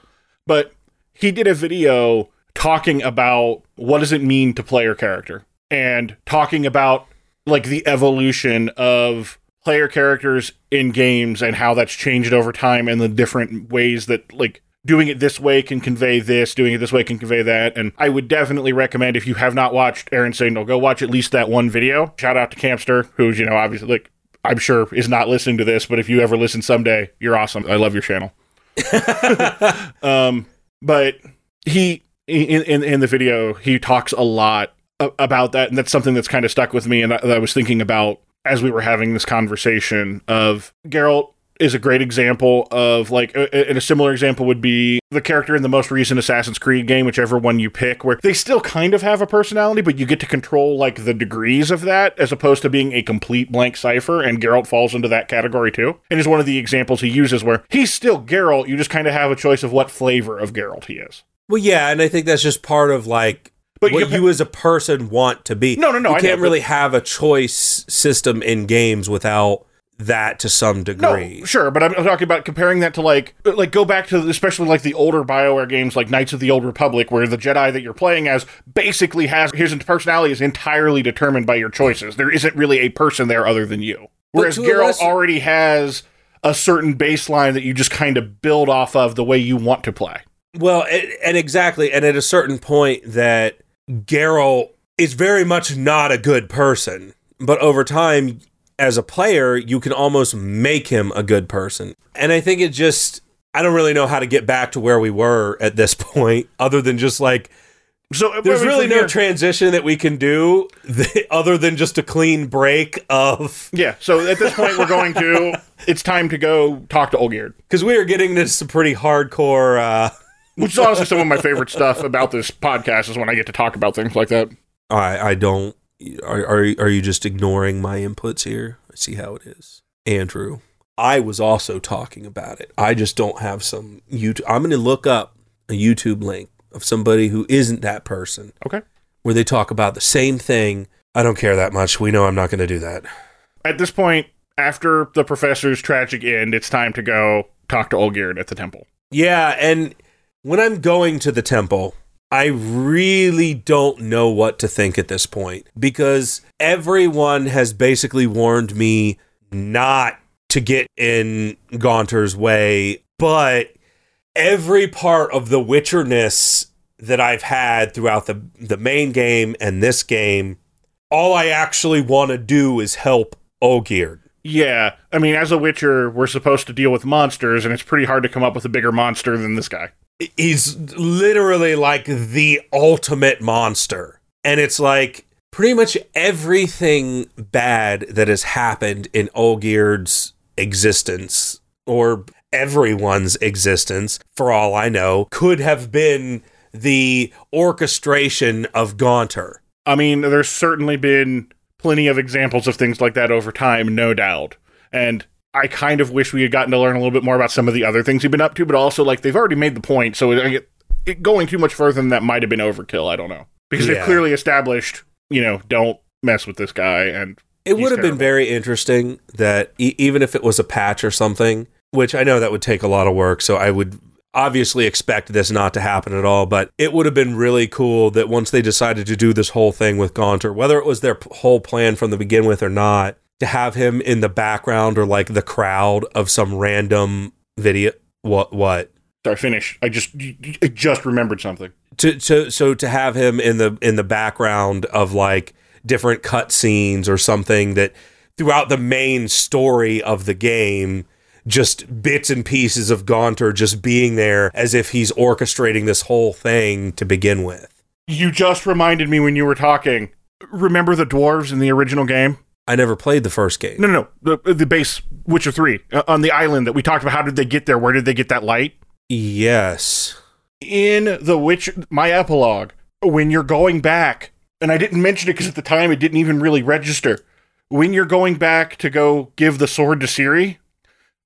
But he did a video talking about what does it mean to play your character and talking about like the evolution of player characters in games and how that's changed over time and the different ways that like doing it this way can convey this, doing it this way can convey that. And I would definitely recommend if you have not watched Errant Signal, go watch at least that one video. Shout out to Campster, who's, you know, obviously like I'm sure is not listening to this, but if you ever listen someday, you're awesome. I love your channel. um, but he in, in in the video he talks a lot about that, and that's something that's kind of stuck with me, and that I was thinking about as we were having this conversation of Geralt is a great example of like and a similar example would be the character in the most recent Assassin's Creed game whichever one you pick where they still kind of have a personality but you get to control like the degrees of that as opposed to being a complete blank cipher and Geralt falls into that category too. And is one of the examples he uses where he's still Geralt you just kind of have a choice of what flavor of Geralt he is. Well, yeah, and I think that's just part of like But you what can- you as a person want to be. No, no, no, You I can't but- really have a choice system in games without that to some degree. No, sure, but I'm talking about comparing that to like uh, like go back to especially like the older BioWare games like Knights of the Old Republic where the Jedi that you're playing as basically has his personality is entirely determined by your choices. There isn't really a person there other than you. Whereas Geralt lesser- already has a certain baseline that you just kind of build off of the way you want to play. Well, and, and exactly, and at a certain point, that Geralt is very much not a good person, but over time, as a player, you can almost make him a good person. And I think it just, I don't really know how to get back to where we were at this point, other than just like, So there's really no here- transition that we can do th- other than just a clean break of yeah. So at this point, we're going to. It's time to go talk to Olgierd. because we are getting this pretty hardcore. Uh, Which is honestly some of my favorite stuff about this podcast is when I get to talk about things like that. I I don't Are, are are you just ignoring my inputs here? I see how it is, Andrew. I was also talking about it. I just don't have some YouTube. I'm going to look up a YouTube link of somebody who isn't that person Okay. where they talk about the same thing. I don't care that much. We know I'm not going to do that. At this point, after the professor's tragic end, it's time to go talk to Olgierd at the temple. Yeah, and when I'm going to the temple, I really don't know what to think at this point because everyone has basically warned me not to get in Gaunter's way, but every part of the Witcherness that I've had throughout the the main game and this game, all I actually want to do is help Olgierd. Yeah, I mean, as a Witcher, we're supposed to deal with monsters, and it's pretty hard to come up with a bigger monster than this guy. He's literally like the ultimate monster. And it's like pretty much everything bad that has happened in Olgierd's existence, or everyone's existence, for all I know, could have been the orchestration of Gaunter. I mean, there's certainly been plenty of examples of things like that over time, no doubt. And I kind of wish we had gotten to learn a little bit more about some of the other things he'd been up to, but also, like, they've already made the point, so it, it, going too much further than that might have been overkill. I don't know. Because Yeah. they've clearly established, you know, don't mess with this guy. And It would have been very interesting that e- even if it was a patch or something, which I know that would take a lot of work, so I would obviously expect this not to happen at all, but it would have been really cool that once they decided to do this whole thing with Gaunter, whether it was their p- whole plan from the begin with or not, to have him in the background or like the crowd of some random video what what sorry, finish. I just, I just remembered something. to, to so to have him in the in the background of like different cutscenes or something that throughout the main story of the game just bits and pieces of Gaunter just being there as if he's orchestrating this whole thing to begin with. You just reminded me when you were talking. Remember the dwarves in the original game? I never played the first game. No, no, no. The, the base Witcher 3 uh, on the island that we talked about. How did they get there? Where did they get that light? Yes. In the Witcher, my epilogue, when you're going back, and I didn't mention it because at the time it didn't even really register. When you're going back to go give the sword to Ciri,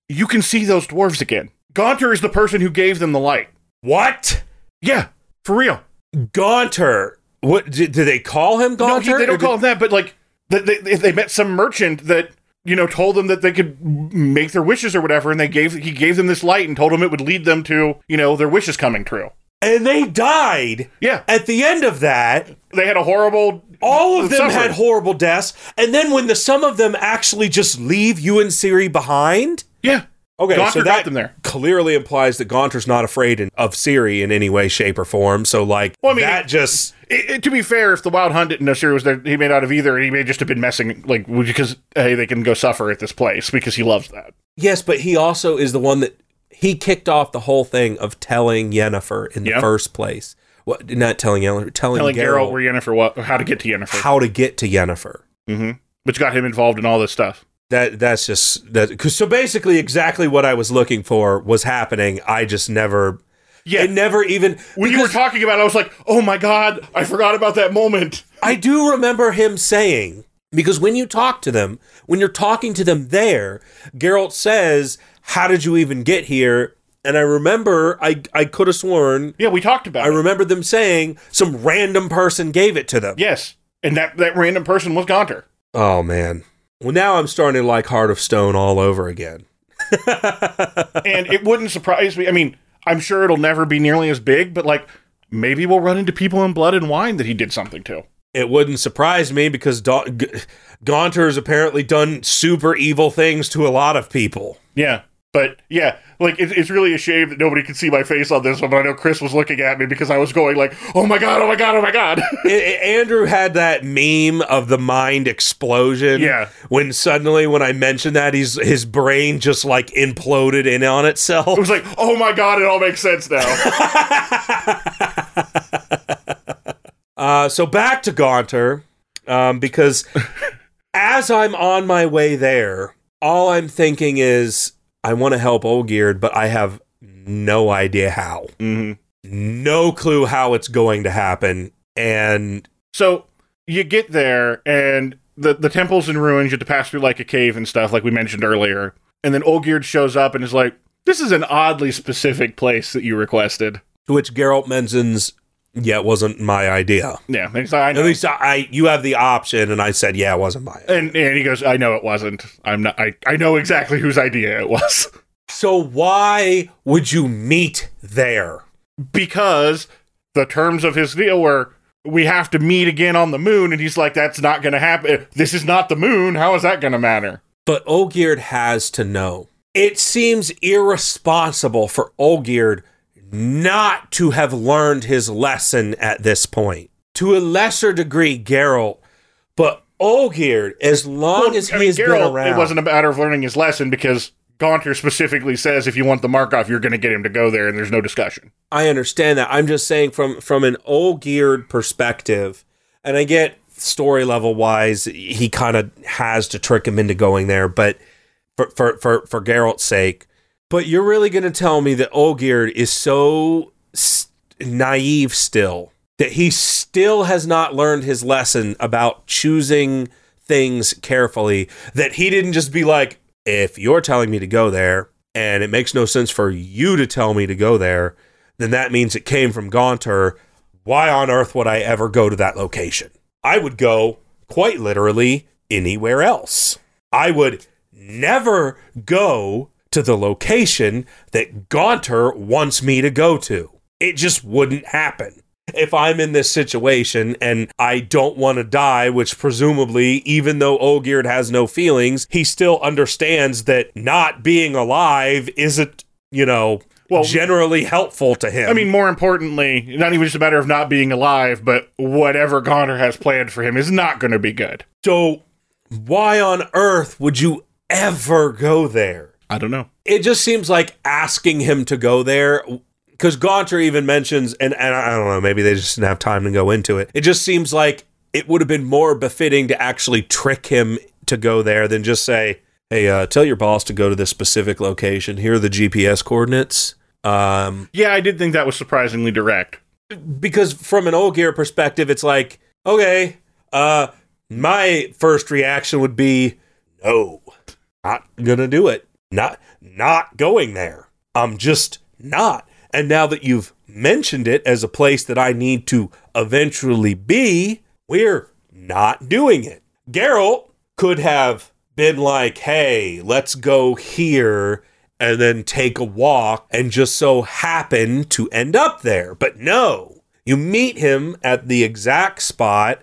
you can see those dwarves again. Gaunter is the person who gave them the light. What? Yeah, for real. Gaunter. What did, did they call him No, Gaunter? he- they Or don't did- call him that, but like that they, they, they met some merchant that you know told them that they could make their wishes or whatever, and they gave he gave them this light and told them it would lead them to you know their wishes coming true. and they died. Yeah, At the end of that, they had a horrible. all of them suffering. had horrible deaths, and then when the some of them actually just leave you and Ciri behind. Yeah, Okay, Gaunter so got that them there. clearly implies that Gaunter's not afraid in, of Ciri in any way, shape, or form. So, like, Well, I mean, that just It, it- to be fair, if the Wild Hunt didn't know Ciri was there, he may not have either. and He may just have been messing like because hey, they can go suffer at this place because he loves that. yes, but he also is the one that he kicked off the whole thing of telling Yennefer in the Yeah. first place. What? Not telling Yennefer, telling, Telling Geralt Geralt where Yennefer what how to get to Yennefer, how to get to Yennefer. hmm which got him involved in all this stuff. That that's just that. Cause so basically, exactly what I was looking for was happening. I just never. Yeah, It never even. when you were talking about, it, I was like, oh my god, I forgot about that moment. I do remember him saying because when you talk to them, when you're talking to them there, Geralt says, "How did you even get here?" And I remember, I I could have sworn Yeah, we talked about I it. remember them saying some random person gave it to them. Yes, and that that random person was Gaunter. Oh man. Well, now I'm starting to like Heart of Stone all over again. and it wouldn't surprise me. I mean, I'm sure it'll never be nearly as big, but like maybe we'll run into people in Blood and Wine that he did something to. It wouldn't surprise me because da- G- Gaunter's apparently done super evil things to a lot of people. Yeah. But yeah, like it, it's really a shame that nobody could see my face on this one. But I know Chris was looking at me because I was going like, "Oh my god! Oh my god! Oh my god!" I- I- Andrew had that meme of the mind explosion. Yeah. When suddenly, when I mentioned that, he's his brain just like imploded in on itself. it was like, "Oh my god! It all makes sense now." Uh, so back to Gaunter, um, because as I'm on my way there, all I'm thinking is I want to help Olgierd, but I have no idea how. hmm No clue how it's going to happen. And So you get there and the the temple's in ruins. You have to pass through like a cave and stuff, like we mentioned earlier. And then Olgierd shows up and is like, "This is an oddly specific place that you requested." To which Geralt mentions, "Yeah, it wasn't my idea." Oh, yeah, and he's like, I know. At least I, I, you have the option, and I said, "Yeah, it wasn't mine." and and he goes, "I know it wasn't. I'm not. I I know exactly whose idea it was." So why would you meet there? because the terms of his deal were we have to meet again on the moon and he's like that's not going to happen this is not the moon how is that going to matter But Olgierd has to know. It seems irresponsible for Olgierd not to have learned his lesson at this point. To a lesser degree, Geralt, but Olgierd, as long as he I mean, has been around, it wasn't a matter of learning his lesson because Gaunter specifically says if you want the Markov, you're going to get him to go there, and there's no discussion. I understand that. I'm just saying from from an Olgierd perspective, and I get story level wise, he kind of has to trick him into going there, but for for for, for Geralt's sake. But you're really going to tell me that Olgierd is so naive still that he still has not learned his lesson about choosing things carefully that he didn't just be like if you're telling me to go there and it makes no sense for you to tell me to go there then that means it came from Gaunter. Why on earth would I ever go to that location? I would go, quite literally, anywhere else. I would never go to the location that Gaunter wants me to go to. It just wouldn't happen. If I'm in this situation and I don't want to die, which presumably, even though Olgierd has no feelings, he still understands that not being alive isn't, you know, Well- generally helpful to him. I mean, more importantly, not even just a matter of not being alive, but whatever Gaunter has planned for him is not going to be good. So, why on earth would you ever go there? I don't know. It just seems like asking him to go there, because Gaunter even mentions, and, and I don't know, maybe they just didn't have time to go into it. It just seems like it would have been more befitting to actually trick him to go there than just say, hey, uh, tell your boss to go to this specific location. Here are the GPS coordinates. Um, Yeah, I did think that was surprisingly direct. because from an Olgierd perspective, it's like, okay, uh, my first reaction would be, no, not gonna do it. Not, not going there. I'm just not. And now that you've mentioned it as a place that I need to eventually be, we're not doing it. Geralt could have been like, hey, let's go here and then take a walk and just so happen to end up there. But no, you meet him at the exact spot,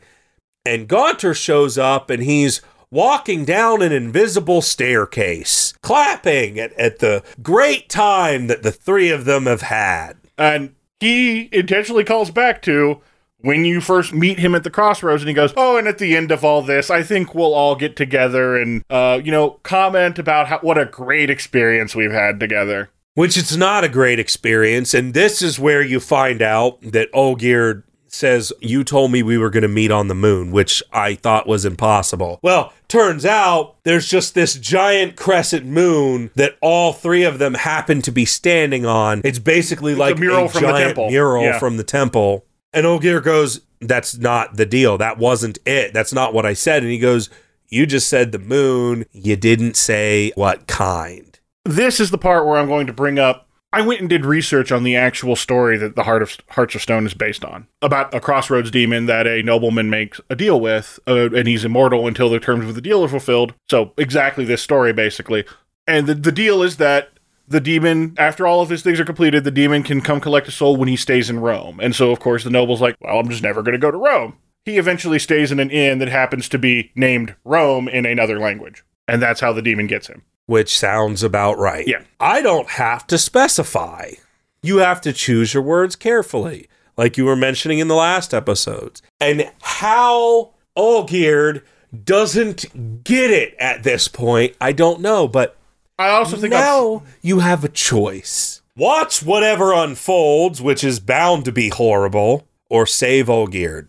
and Gaunter shows up and he's walking down an invisible staircase, clapping at, at the great time that the three of them have had. And he intentionally calls back to when you first meet him at the crossroads and he goes, Oh, and at the end of all this, I think we'll all get together and, uh, you know, comment about how, what a great experience we've had together. which it's not a great experience. And this is where you find out that Olgierd says, You told me we were going to meet on the moon, which I thought was impossible. Well, turns out there's just this giant crescent moon that all three of them happen to be standing on. It's basically like a mural from the giant temple. mural Yeah. from the temple. And Olgierd goes, That's not the deal. That wasn't it. That's not what I said. And he goes, You just said the moon. You didn't say what kind. This is the part where I'm going to bring up. I went and did research on the actual story that the Heart of Hearts of Stone is based on about a crossroads demon that a nobleman makes a deal with, uh, and he's immortal until the terms of the deal are fulfilled. So exactly this story, basically. And the, the deal is that the demon, after all of his things are completed, the demon can come collect a soul when he stays in Rome. And so, of course, the noble's like, well, I'm just never going to go to Rome. He eventually stays in an inn that happens to be named Rome in another language. And that's how the demon gets him. Which sounds about right. Yeah. I don't have to specify. You have to choose your words carefully, like you were mentioning in the last episodes. And how Olgierd doesn't get it at this point, I don't know, but I also think now you have a choice. Watch whatever unfolds, which is bound to be horrible, or save Olgierd.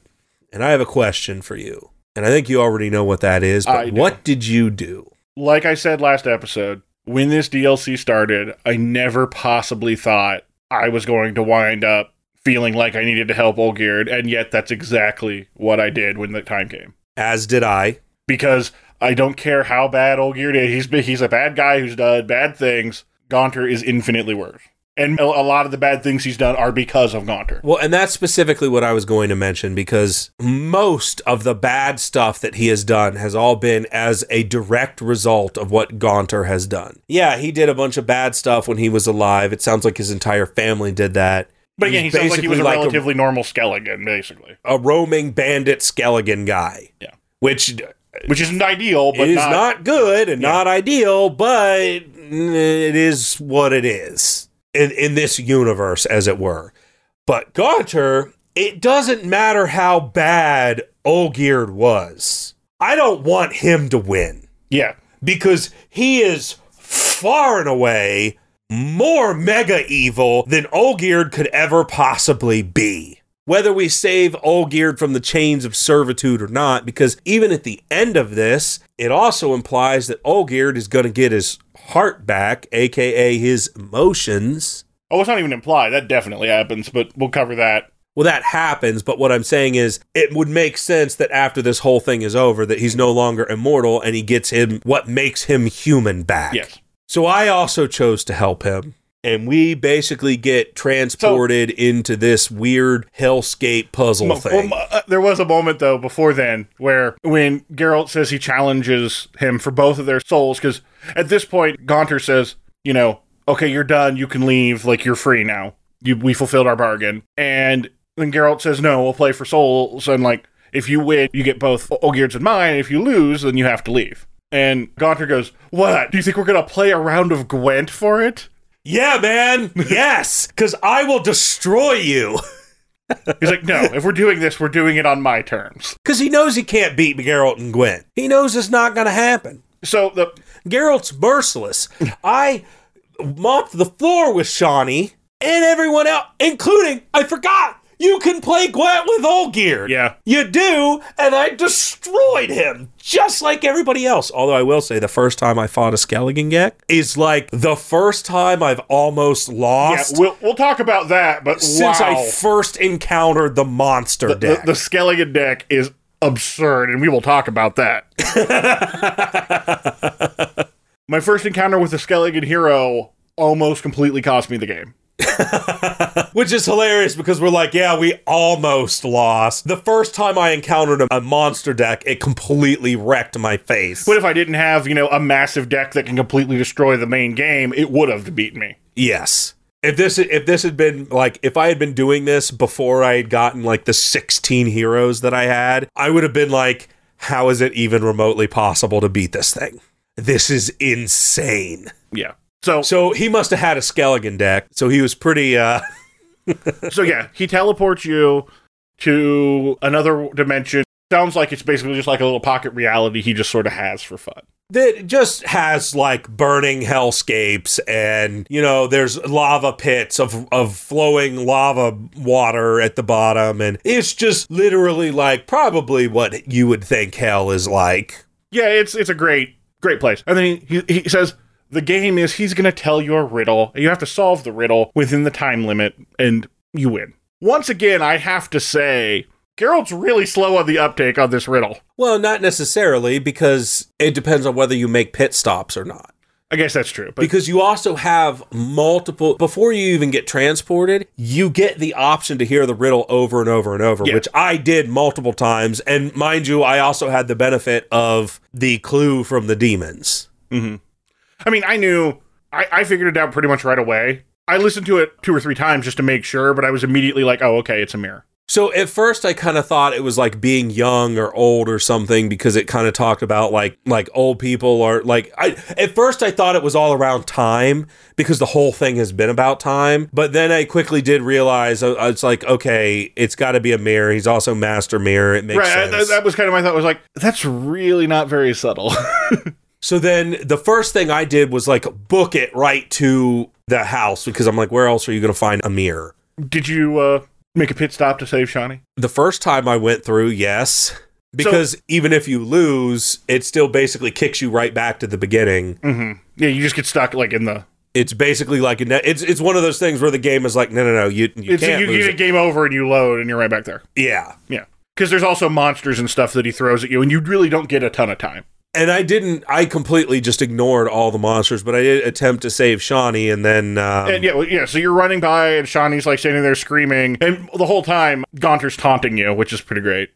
And I have a question for you. And I think you already know what that is, but what did you do? Like I said last episode, when this DLC started, I never possibly thought I was going to wind up feeling like I needed to help Olgierd, and yet that's exactly what I did when the time came. As did I. Because I don't care how bad Olgierd is, he's he's a bad guy who's done bad things. Gaunter is infinitely worse. And a a lot of the bad things he's done are because of Gaunter. Well, and that's specifically what I was going to mention because most of the bad stuff that he has done has all been as a direct result of what Gaunter has done. Yeah, he did a bunch of bad stuff when he was alive. It sounds like his entire family did that. But again, he sounds like he was a basically relatively normal skeleton, basically. a, roaming bandit skeleton guy. Yeah. Which Which isn't ideal, but is not, not, good and Yeah. not ideal, but it is what it is in, in this universe, as it were. But Gaunter, it doesn't matter how bad Olgierd was. I don't want him to win Yeah. because he is far and away more mega evil than Olgierd could ever possibly be. Whether we save Olgierd from the chains of servitude or not, because even at the end of this, it also implies that Olgierd is going to get his heart back, aka his emotions. Oh, it's not even implied. That definitely happens, but we'll cover that. Well, that happens, but what I'm saying is it would make sense that after this whole thing is over, that he's no longer immortal and he gets him what makes him human back. Yes. So I also chose to help him. And we basically get transported into this weird hellscape puzzle Mo- thing. well, uh, there was a moment though before then where when Geralt says he challenges him for both of their souls because at this point Gaunter says, you know, okay, you're done, you can leave, like you're free now. You we fulfilled our bargain, and then Geralt says, no, we'll play for souls, and like if you win, you get both Olgierd's and mine. If you lose, then you have to leave. And Gaunter goes, what? Do you think we're gonna play a round of Gwent for it? Yeah, man. yes, because I will destroy you. He's like, no, if we're doing this, we're doing it on my terms. Because he knows he can't beat Geralt and Gwent. He knows it's not going to happen. So the Geralt's merciless. I mopped the floor with Shani and everyone else, including, I forgot, you can play Gwent with Olgierd. yeah, You do, and I destroyed him just like everybody else. Although I will say, the first time I fought a Skelligan deck is like the first time I've almost lost. yeah, we'll we'll talk about that. But since wow. I first encountered the monster the, deck. the Skelligan deck is absurd, and we will talk about that. My first encounter with the Skelligan hero almost completely cost me the game. Which is hilarious because we're like, yeah, we almost lost. The first time I encountered a, a monster deck, it completely wrecked my face. But if I didn't have, you know, a massive deck that can completely destroy the main game, it would have beaten me. yes. If this if this had been like if I had been doing this before I had gotten like the 16 heroes that I had, I would have been like, how is it even remotely possible to beat this thing? This is insane. Yeah. So So he must have had a Skelligan deck. So he was pretty uh so yeah, he teleports you to another dimension. Sounds like it's basically just like a little pocket reality he just sort of has for fun. that just has like burning hellscapes and you know there's lava pits of of flowing lava water at the bottom and it's just literally like probably what you would think hell is like Yeah, it's it's a great great place. And then he he, he says the game is he's going to tell you a riddle. and You have to solve the riddle within the time limit, and you win. Once again, I have to say, Geralt's really slow on the uptake on this riddle. well not necessarily because it depends on whether you make pit stops or not I guess that's true, but because you also have multiple before you even get transported you get the option to hear the riddle over and over and over Yeah. which i did multiple times and mind you i also had the benefit of the clue from the demons mm-hmm. I mean, I knew I, I figured it out pretty much right away. I listened to it two or three times just to make sure, but I was immediately like, "Oh, okay, it's a mirror." so at first i kind of thought it was like being young or old or something because it kind of talked about like like old people or like i at first i thought it was all around time because the whole thing has been about time but then i quickly did realize uh, it's like okay it's got to be a mirror he's also master mirror it makes right, sense that, that was kind of my thought. Was like, that's really not very subtle. So then the first thing I did was like book it right to the house because I'm like, where else are you going to find a mirror? Did you uh, make a pit stop to save Shani? The first time I went through, yes. Because even if you lose, it still basically kicks you right back to the beginning. Mm-hmm. Yeah, you just get stuck like in the It's basically like a ne- it's it's one of those things where the game is like, no, no, no, you you It's can't you lose get a game over and you load and you're right back there. Yeah, Yeah. Because there's also monsters and stuff that he throws at you, and you really don't get a ton of time. And I didn't. I completely just ignored all the monsters, but I did attempt to save Shani, and then um, And yeah, well, yeah. So you're running by, and Shani's like standing there screaming, and the whole time Gaunter's taunting you, which is pretty great.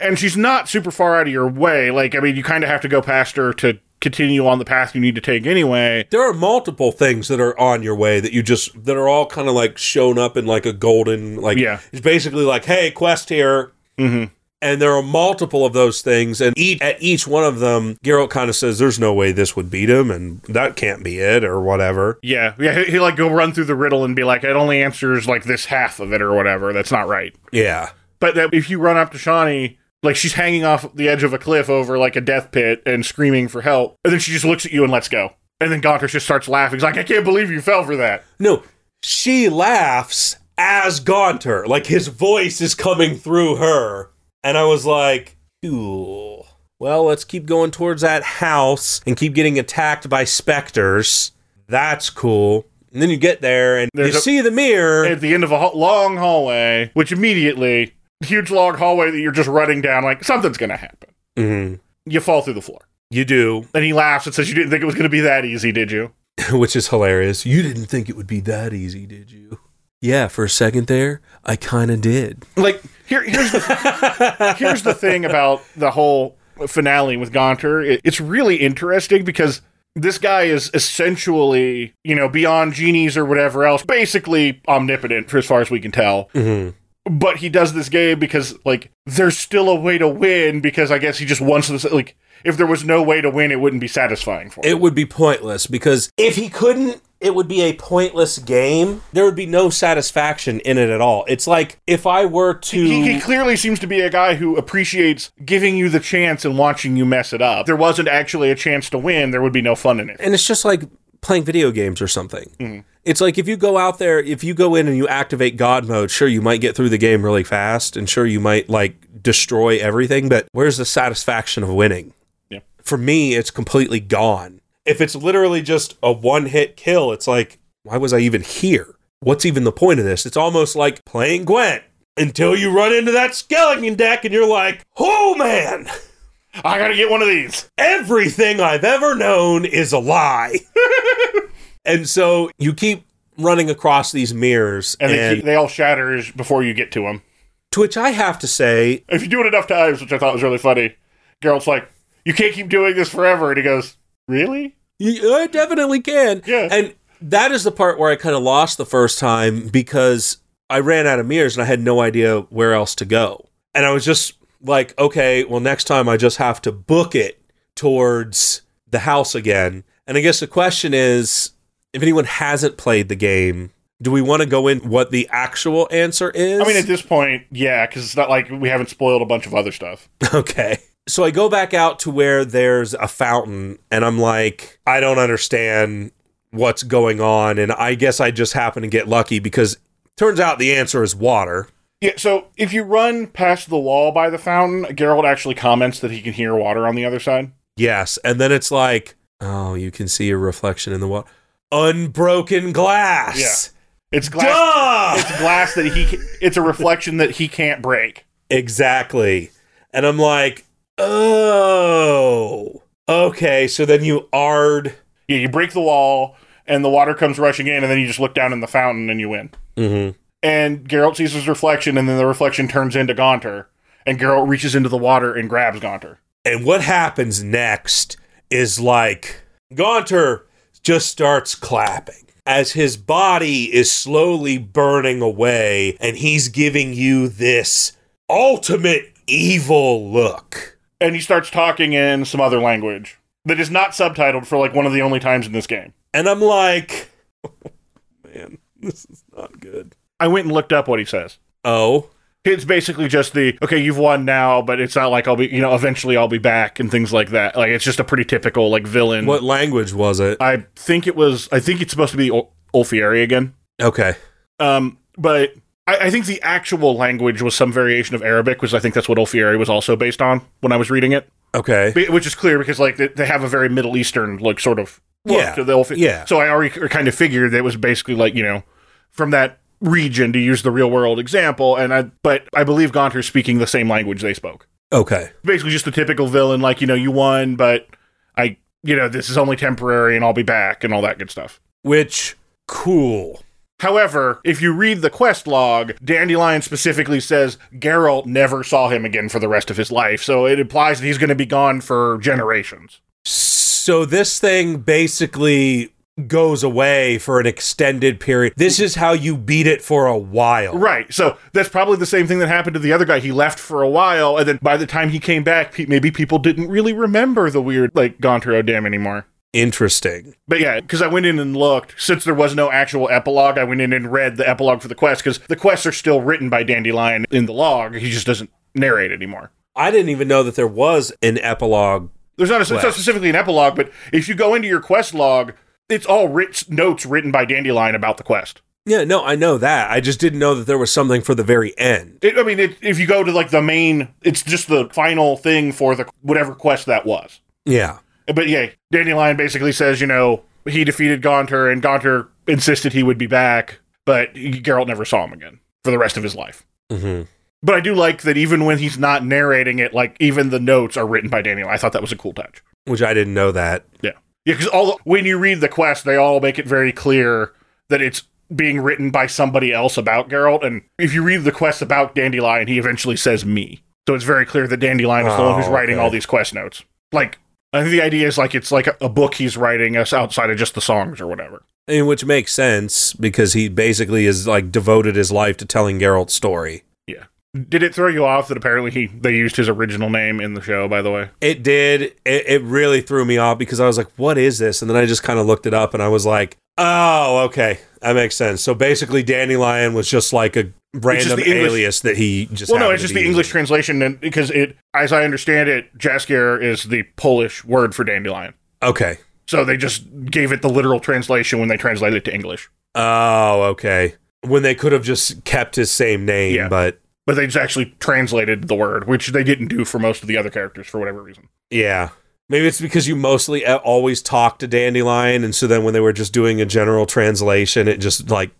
And she's not super far out of your way. Like, I mean, you kind of have to go past her to continue on the path you need to take anyway. there are multiple things that are on your way that you just that are all kind of like shown up in like a golden like Yeah. it's basically like hey quest here Mhm. And there are multiple of those things and each at each one of them Geralt kind of says there's no way this would beat him and that can't be it or whatever Yeah, yeah. He, he like go run through the riddle and be like, it only answers like this half of it or whatever. That's not right. yeah But that if you run up to Shani, like she's hanging off the edge of a cliff over like a death pit and screaming for help, and then she just looks at you and lets go. And then Gaunter just starts laughing. He's like, I can't believe you fell for that. no she laughs as Gaunter like his voice is coming through her and I was like cool well let's keep going towards that house and keep getting attacked by specters that's cool and then you get there and There's you a- see the mirror At the end of a ho- long hallway, which immediately, huge long hallway that you're just running down, like something's gonna happen. Mhm. You fall through the floor. you do And he laughs and says, You didn't think it was gonna be that easy, did you? which is hilarious you didn't think it would be that easy did you yeah for a second there i kind of did Like, here, here's the here's the thing about the whole finale with Gaunter. It- it's really interesting because this guy is essentially, you know, beyond genies or whatever else, basically omnipotent for as far as we can tell. hmm But he does this game because, like, there's still a way to win because I guess he just wants this. Like, if there was no way to win, it wouldn't be satisfying for him. it would be pointless because if he couldn't it would be a pointless game there would be no satisfaction in it at all it's like if i were to He, he clearly seems to be a guy who appreciates giving you the chance and watching you mess it up. If there wasn't actually a chance to win, there would be no fun in it. and it's just like playing video games or something. Mm-hmm. It's like if you go out there, if you go in and you activate God mode, sure you might get through the game really fast, and sure you might like destroy everything, but where's the satisfaction of winning? Yeah. For me, it's completely gone. If it's literally just a one hit kill, it's like, why was I even here? What's even the point of this? It's almost like playing Gwent until you run into that skeleton deck and you're like, oh man, I gotta get one of these. everything I've ever known is a lie. and so you keep running across these mirrors, And, and, they, keep, they all shatter before you get to them. to which I have to say, If you do it enough times, which I thought was really funny, Geralt's like, "You can't keep doing this forever," and he goes, "Really?" I definitely can. Yeah. And that is the part where I kind of lost the first time because I ran out of mirrors and I had no idea where else to go. And I was just like, okay, well, next time I just have to book it towards the house again. And I guess the question is if anyone hasn't played the game, do we want to go in what the actual answer is? I mean, at this point, yeah, because it's not like we haven't spoiled a bunch of other stuff. Okay. So I go back out to where there's a fountain, and I'm like, I don't understand what's going on. And I guess I just happen to get lucky because turns out the answer is water. Yeah, so if you run past the wall by the fountain, Geralt actually comments that he can hear water on the other side. Yes. And then it's like, oh, you can see a reflection in the water. Unbroken glass. Yeah. It's glass. Duh! It's glass that he. It's a reflection that he can't break. Exactly. And I'm like, oh, okay. So then you Aard. Yeah, you break the wall, and the water comes rushing in, and then you just look down in the fountain, and you win. Mm-hmm. And Geralt sees his reflection, and then the reflection turns into Gaunter, and Geralt reaches into the water and grabs Gaunter. And what happens next is like Gaunter just starts clapping as his body is slowly burning away and he's giving you this ultimate evil look. And he starts talking in some other language that is not subtitled for like one of the only times in this game. And I'm like, oh, man, this is not good. I went and looked up what he says. Oh, It's basically just the okay, you've won now, but it's not like I'll be, you know, eventually I'll be back and things like that. Like it's just a pretty typical like villain. what language was it? I think it was. I think it's supposed to be Ul- Ulfieri again. Okay. Um, but I, I think the actual language was some variation of Arabic, because I think that's what Ofieri was also based on when I was reading it. Okay. Be- Which is clear because like they, they have a very Middle Eastern like sort of look Yeah, to the old. yeah. So I already kind of figured that it was basically like you know from that region to use the real world example, and I but I believe Gaunter's speaking the same language they spoke. Okay. Basically, just the typical villain, like you know you won, but I you know this is only temporary, and I'll be back, and all that good stuff. Which cool. However, if you read the quest log, Dandelion specifically says Geralt never saw him again for the rest of his life, so it implies that he's going to be gone for generations. So this thing basically goes away for an extended period. This is how you beat it for a while. Right. So that's probably the same thing that happened to the other guy. He left for a while, and then by the time he came back, maybe people didn't really remember the weird, like, Gaunter O'Dim anymore. Interesting. But yeah, because I went in and looked, since there was no actual epilogue, I went in and read the epilogue for the quest, because the quests are still written by Dandelion in the log. He just doesn't narrate anymore. I didn't even know that there was an epilogue. There's not, a, not specifically an epilogue, but if you go into your quest log, it's all writ- notes written by Dandelion about the quest. Yeah, no, I know that. I just didn't know that there was something for the very end. It, I mean, it, if you go to like the main, it's just the final thing for the whatever quest that was. Yeah. But yeah, Dandelion basically says, you know, he defeated Gaunter, and Gaunter insisted he would be back, but Geralt never saw him again for the rest of his life. hmm But I do like that even when he's not narrating it, like even the notes are written by Dandelion. I thought that was a cool touch. Which I didn't know that. Yeah, yeah, because all when you read the quest, they all make it very clear that it's being written by somebody else about Geralt. And if you read the quest about Dandelion, he eventually says me. So it's very clear that Dandelion is the one who's Oh, writing okay. all these quest notes. Like, I think the idea is like it's like a, a book he's writing us outside of just the songs or whatever. And which makes sense because he basically is like devoted his life to telling Geralt's story. Did it throw you off that apparently he they used his original name in the show? By the way, It did. It, it really threw me off because I was like, what is this? And then I just kind of looked it up and I was like, oh, okay. That makes sense. So basically, Dandelion was just like a random English- alias that he just well, no, it's just the using. English translation, and because it, as I understand it, Jaskier is the Polish word for dandelion. Okay. So they just gave it the literal translation when they translated it to English. Oh, okay. When they could have just kept his same name, Yeah. but But they just actually translated the word, which they didn't do for most of the other characters for whatever reason. yeah. Maybe it's because you mostly uh, always talk to Dandelion, and so then when they were just doing a general translation, it just like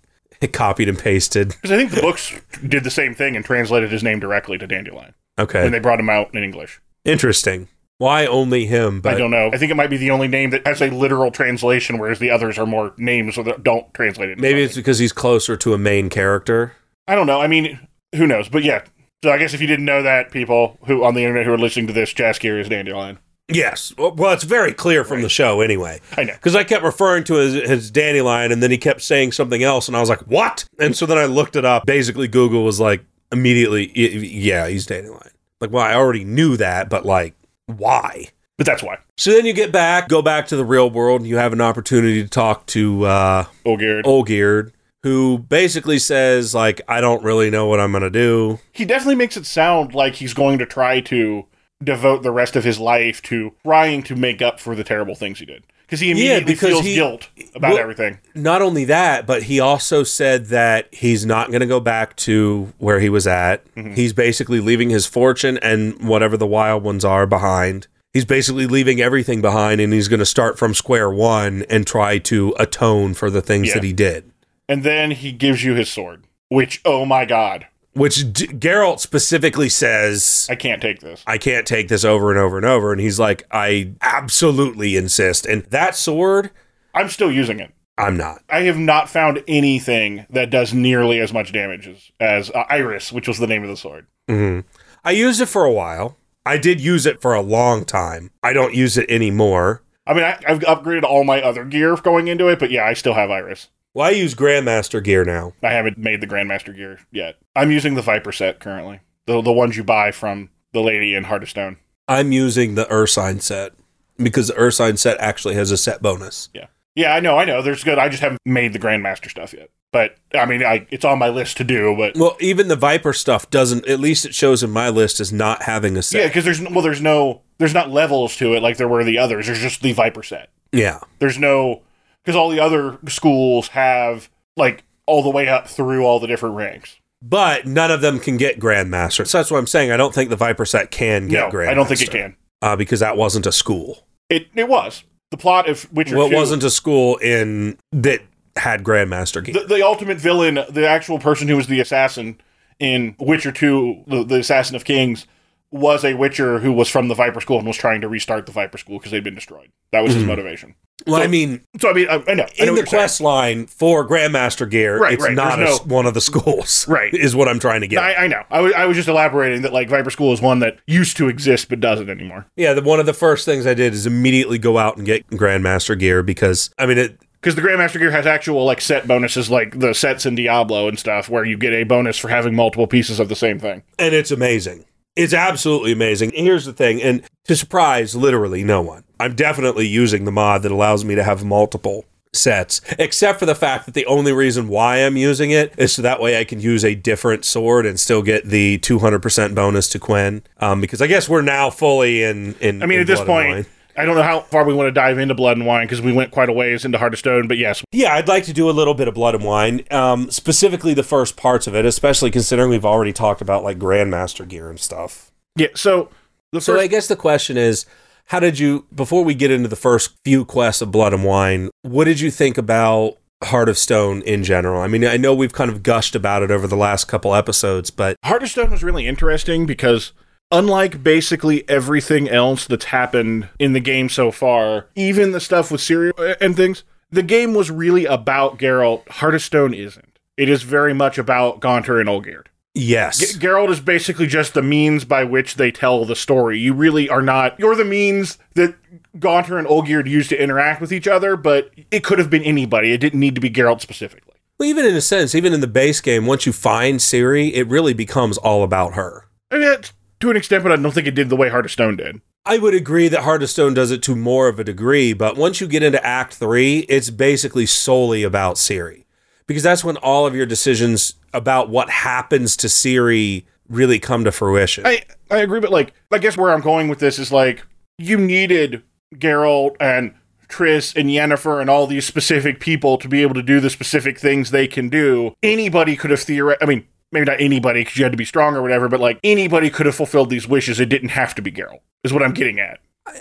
it copied and pasted. Because I think the books did the same thing and translated his name directly to Dandelion Okay, And they brought him out in English. interesting. Why only him? But I don't know. I think it might be the only name that has a literal translation, whereas the others are more names that don't translate it. maybe it's because he's closer to a main character. I don't know. I mean, who knows? But yeah. So I guess if you didn't know that, people who on the internet who are listening to this, Jaskier is Dandelion. Yes. Well, it's very clear from the show anyway. I know. Because I kept referring to his, his dandelion, and then he kept saying something else, and I was like, "What?" And so then I looked it up. Basically, Google was like immediately, "Yeah, he's dandelion." Like, well, I already knew that, but like, why? But that's why. So then you get back, go back to the real world, and you have an opportunity to talk to uh, Olgierd. Olgierd, who basically says, like, I don't really know what I'm gonna do. He definitely makes it sound like he's going to try to devote the rest of his life to trying to make up for the terrible things he did. Because he immediately because feels he- guilt about well- everything. Not only that, but he also said that he's not going to go back to where he was at. Mm-hmm. He's basically leaving his fortune and whatever the wild ones are behind. He's basically leaving everything behind and he's going to start from square one and try to atone for the things Yeah. that he did. And then he gives you his sword, which, oh my god, Which D- Geralt specifically says, I can't take this. I can't take this over and over and over. And he's like, I absolutely insist. And that sword, I'm still using it. I'm not. I have not found anything that does nearly as much damage as, as uh, Iris, which was the name of the sword. hmm I used it for a while. I did use it for a long time. I don't use it anymore. I mean, I, I've upgraded all my other gear going into it, but yeah, I still have Iris. Well, I use Grandmaster gear now. I haven't made the Grandmaster gear yet. I'm using the Viper set currently, the the ones you buy from the lady in Heart of Stone. I'm using the Ursine set because the Ursine set actually has a set bonus. Yeah, yeah, I know, I know. There's good. I just haven't made the Grandmaster stuff yet. But I mean, I, it's on my list to do. But Well, even the Viper stuff doesn't. At least it shows in my list as not having a set. yeah, because there's well, there's no, there's not levels to it like there were the others. There's just the Viper set. Yeah. There's no because all the other schools have like all the way up through all the different ranks. But none of them can get Grandmaster. So that's what I'm saying. I don't think the Viper set can get no, Grandmaster. I don't think it can. Uh, because that wasn't a school. It it was. the plot of Witcher Well, it wasn't a school in that had Grandmaster gear. the, the ultimate villain, the actual person who was the assassin in Witcher 2, the, the assassin of kings, was a Witcher who was from the Viper School and was trying to restart the Viper School because they'd been destroyed. That was his motivation. Well, I mean, So I mean, I, I know. I know in the you're saying. quest line for Grandmaster gear, Right, it's right, not a, no- one of the schools. Right. Is what I'm trying to get. I, I know. I was, I was just elaborating that like Viper School is one that used to exist but doesn't anymore. yeah, the, one of the first things I did is immediately go out and get Grandmaster gear because, I mean, it, Because the Grandmaster gear has actual like set bonuses, like the sets in Diablo and stuff, where you get a bonus for having multiple pieces of the same thing. and it's amazing. It's absolutely amazing. Here's the thing, and to surprise literally no one, I'm definitely using the mod that allows me to have multiple sets, except for the fact that the only reason why I'm using it is so that way I can use a different sword and still get the 200% bonus to Quen. Um, because I guess we're now fully in. in I mean, in at this Blood and point, I don't know how far we want to dive into Blood and Wine because we went quite a ways into Heart of Stone, but yes, Yeah, I'd like to do a little bit of Blood and Wine, um, specifically the first parts of it, especially considering we've already talked about like Grandmaster gear and stuff. yeah. So the So I guess the question is, how did you before we get into the first few quests of Blood and Wine, what did you think about Heart of Stone in general? I mean, I know we've kind of gushed about it over the last couple episodes, but Heart of Stone was really interesting because unlike basically everything else that's happened in the game so far, even the stuff with Ciri and things, the game was really about Geralt. Heart of Stone isn't. It is very much about Gaunter and Olgierd. Yes. G- Geralt is basically just the means by which they tell the story. You really are not. You're the means that Gaunter and Olgierd use to interact with each other, but it could have been anybody. It didn't need to be Geralt specifically. well, even in a sense, even in the base game, once you find Ciri, it really becomes all about her. I mean, to an extent, but I don't think it did the way Heart of Stone did. I would agree that Heart of Stone does it to more of a degree, but once you get into Act 3, it's basically solely about Ciri. Because that's when all of your decisions about what happens to Ciri really come to fruition. I I agree, but like I guess where I'm going with this is like you needed Geralt and Triss and Yennefer and all these specific people to be able to do the specific things they can do. Anybody could have theoret. I mean, maybe not anybody because you had to be strong or whatever, but like anybody could have fulfilled these wishes. It didn't have to be Geralt. Is what I'm getting at.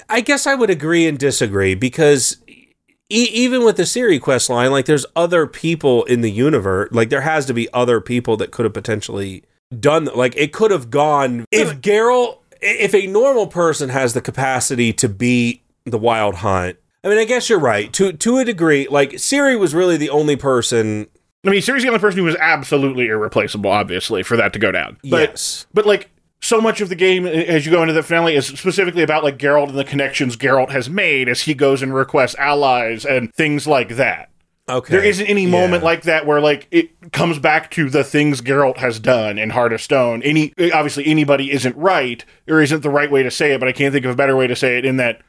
I guess I would agree and disagree because e- even with the Ciri quest line, like there's other people in the universe. Like there has to be other people that could have potentially done. Like it could have gone if Geralt, if a normal person has the capacity to beat the Wild Hunt. I mean, I guess you're right to to a degree. Like Ciri was really the only person. I mean, Ciri's the only person who was absolutely irreplaceable, obviously, for that to go down. But yes, But like so much of the game as you go into the finale is specifically about like Geralt and the connections Geralt has made as he goes and requests allies and things like that. okay. There isn't any Yeah. moment like that where like it comes back to the things Geralt has done in Heart of Stone. Any obviously anybody isn't right or isn't the right way to say it, but I can't think of a better way to say it in that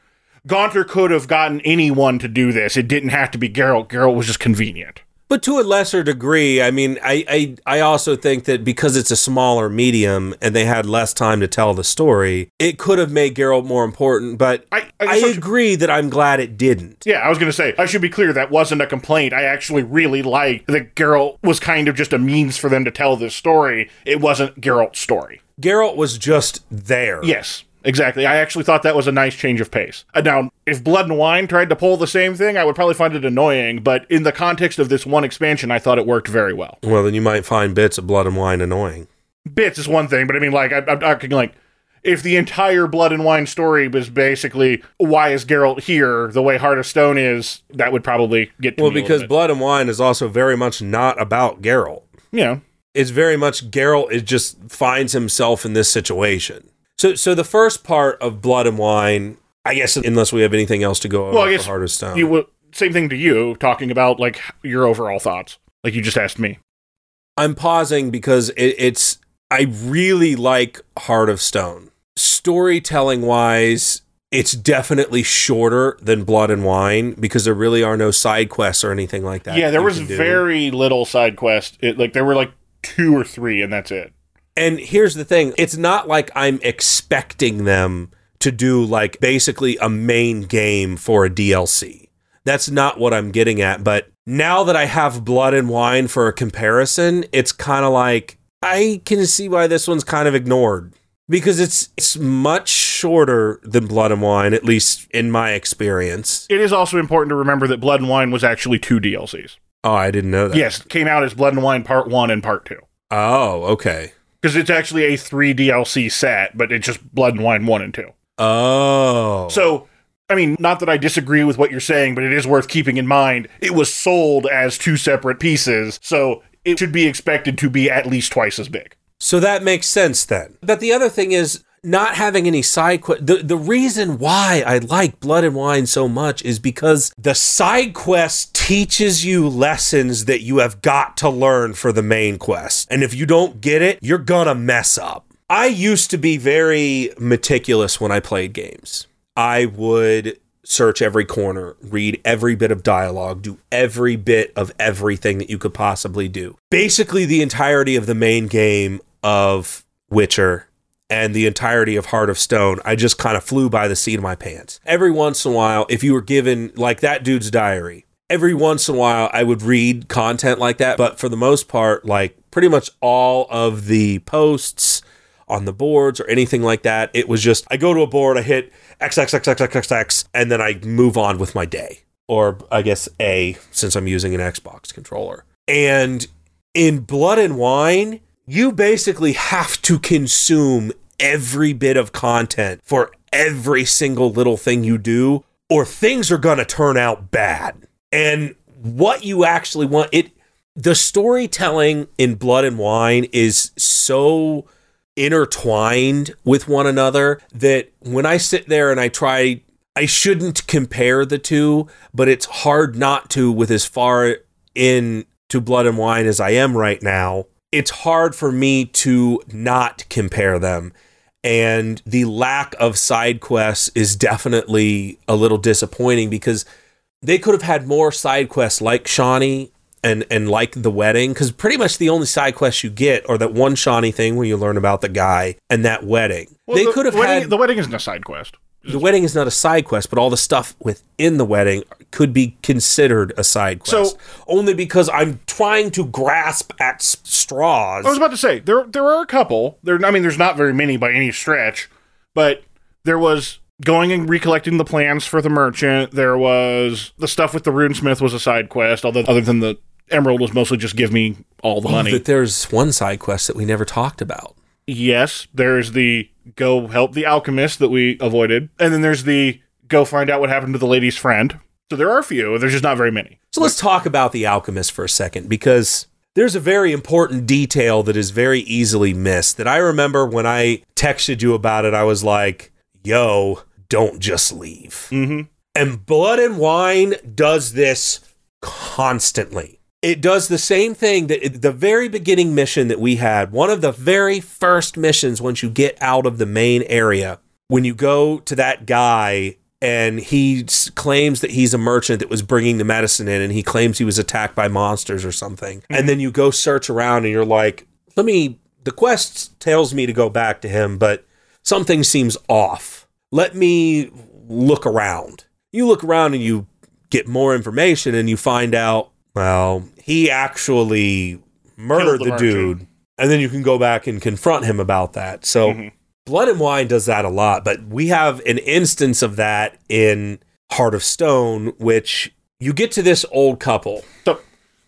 Gaunter could have gotten anyone to do this. It didn't have to be Geralt. Geralt was just convenient. But to a lesser degree, I mean, I, I I also think that because it's a smaller medium and they had less time to tell the story, it could have made Geralt more important. But I- I I, guess I should- agree that I'm glad it didn't. Yeah, I was going to say, I should be clear, that wasn't a complaint. I actually really liked that Geralt was kind of just a means for them to tell this story. It wasn't Geralt's story. Geralt was just there. Yes, exactly. I actually thought that was a nice change of pace. Uh, Now, if Blood and Wine tried to pull the same thing, I would probably find it annoying, but in the context of this one expansion, I thought it worked very well. Well, then you might find bits of Blood and Wine annoying. Bits is one thing, but I mean, like, I, I'm talking like, if the entire Blood and Wine story was basically why is Geralt here the way Heart of Stone is, that would probably get to Well, because. Blood and Wine is also very much not about Geralt. know, it's very much Geralt is just finds himself in this situation. So so the first part of Blood and Wine, I guess unless we have anything else to go over Well, I guess Heart of Stone. you same thing to you talking about like your overall thoughts like you just asked me I'm pausing because it, it's I really like Heart of Stone. Storytelling wise, it's definitely shorter than Blood and Wine because there really are no side quests or anything like that. yeah there was very little side quest it, like there were like two or three and that's it And here's the thing it's not like I'm expecting them to do like basically a main game for a DLC. That's not what I'm getting at. But now that I have Blood and Wine for a comparison, it's kind of like I can see why this one's kind of ignored because it's it's much shorter than Blood and Wine, at least in my experience. It is also important to remember that Blood and Wine was actually two DLCs. Oh, I didn't know that. Yes, it came out as Blood and Wine Part 1 and Part 2. Oh, okay. Because it's actually a three DLC set, but it's just Blood and Wine 1 and 2. Oh. So, I mean, not that I disagree with what you're saying, but it is worth keeping in mind it was sold as two separate pieces, so it should be expected to be at least twice as big. So that makes sense then. But the other thing is not having any side quest. The, the reason why I like Blood and Wine so much is because the side quest teaches you lessons that you have got to learn for the main quest. And if you don't get it, you're gonna mess up. I used to be very meticulous when I played games. I would search every corner, read every bit of dialogue, do every bit of everything that you could possibly do. Basically, the entirety of the main game of Witcher and the entirety of Heart of Stone, I just kind of flew by the seat of my pants. Every once in a while, if you were given, like that dude's diary, every once in a while I would read content like that, but for the most part, like pretty much all of the posts on the boards or anything like that, it was just I go to a board, I hit XXXXXX, and then I move on with my day. Or I guess A, since I'm using an Xbox controller. And in Blood and Wine, you basically have to consume every bit of content for every single little thing you do, or things are going to turn out bad. And what you actually want, it, the storytelling in Blood and Wine is so intertwined with one another that when I sit there and I try, I shouldn't compare the two, but it's hard not to with as far in to Blood and Wine as I am right now. It's hard for me to not compare them. And the lack of side quests is definitely a little disappointing because they could have had more side quests like Shani and and like the wedding because pretty much the only side quests you get are that one Shani thing where you learn about the guy and that wedding. Well, they the could have wedding, had the wedding isn't a side quest. The wedding is not a side quest, but all the stuff within the wedding could be considered a side quest. So- only because I'm trying to grasp at straws. I was about to say there there are a couple. There, I mean, there's not very many by any stretch, but there was going and recollecting the plans for the merchant. There was the stuff with the runesmith was a side quest. Although other than the emerald was mostly just give me all the money. But there's one side quest that we never talked about. Yes, there's the go help the alchemist that we avoided, and then there's the go find out what happened to the lady's friend. So there are a few. There's just not very many. So let's talk about the alchemist for a second because there's a very important detail that is very easily missed that I remember when I texted you about it I was like, "Yo, don't just leave." Mm-hmm. And Blood and Wine does this constantly. It does the same thing that at the very beginning mission that we had, one of the very first missions once you get out of the main area, when you go to that guy and he claims that he's a merchant that was bringing the medicine in and he claims he was attacked by monsters or something. And mm-hmm. then you go search around and you're like, let me, the quest tells me to go back to him, but something seems off. Let me look around. You look around and you get more information and you find out, well, he actually murdered the the, dude. And then you can go back and confront him about that. So Mhm. Blood and Wine does that a lot, but we have an instance of that in Heart of Stone, which you get to this old couple. So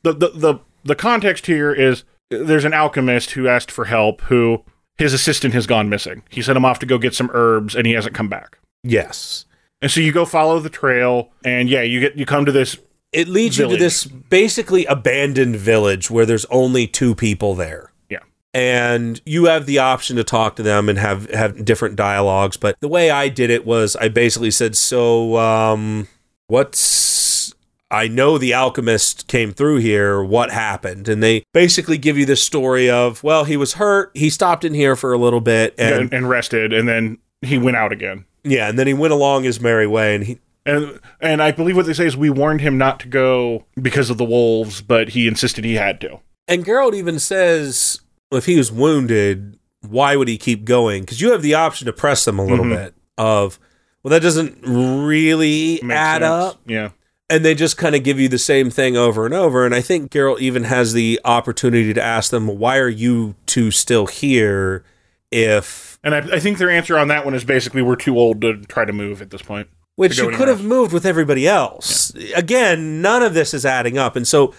the, the the the context here is there's an alchemist who asked for help who his assistant has gone missing. He sent him off to go get some herbs and he hasn't come back. Yes. And so you go follow the trail and yeah, you get you come to this It leads you to this basically abandoned village where there's only two people there. Yeah. And you have the option to talk to them and have have different dialogues, but the way I did it was I basically said, "So um what's I know the alchemist came through here. What happened?" And they basically give you the story of, well, he was hurt. He stopped in here for a little bit, and and, and rested and then he went out again. yeah, and then he went along his merry way. And he, And and I believe what they say is we warned him not to go because of the wolves, but he insisted he had to. And Geralt even says if he was wounded, why would he keep going? Because you have the option to press them a little Mhm. bit of, well, that doesn't really Makes add sense. up. Yeah. And they just kind of give you the same thing over and over. And I think Geralt even has the opportunity to ask them, why are you two still here? if And I, I think their answer on that one is basically we're too old to try to move at this point. Which you could have moved with everybody else. Again, none of this is adding up. And so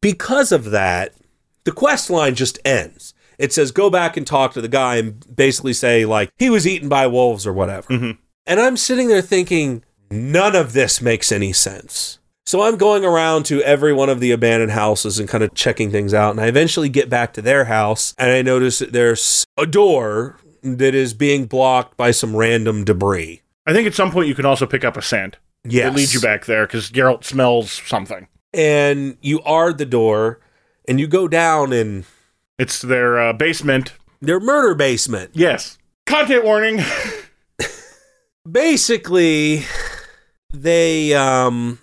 because of that, the quest line just ends. It says go back and talk to the guy and basically say like he was eaten by wolves or whatever. Mhm. And I'm sitting there thinking none of this makes any sense. So I'm going around to every one of the abandoned houses and kind of checking things out. And I eventually get back to their house and I notice that there's a door that is being blocked by some random debris. I think at some point you can also pick up a scent. Yes. It leads you back there because Geralt smells something. and you are the door and you go down and. It's their uh, basement. their murder basement. Yes. Content warning. Basically, they um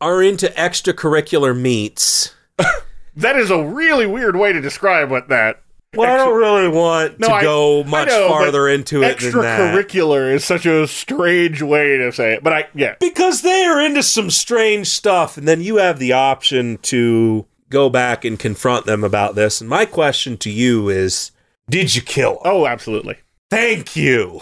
are into extracurricular meets. that is a really weird way to describe what that. Well, I don't really want No, to I- go much know, farther into it than that. Extracurricular is such a strange way to say it, but I yeah. Because they are into some strange stuff, and then you have the option to go back and confront them about this. And my question to you is Did you kill them? Oh, absolutely. Thank you.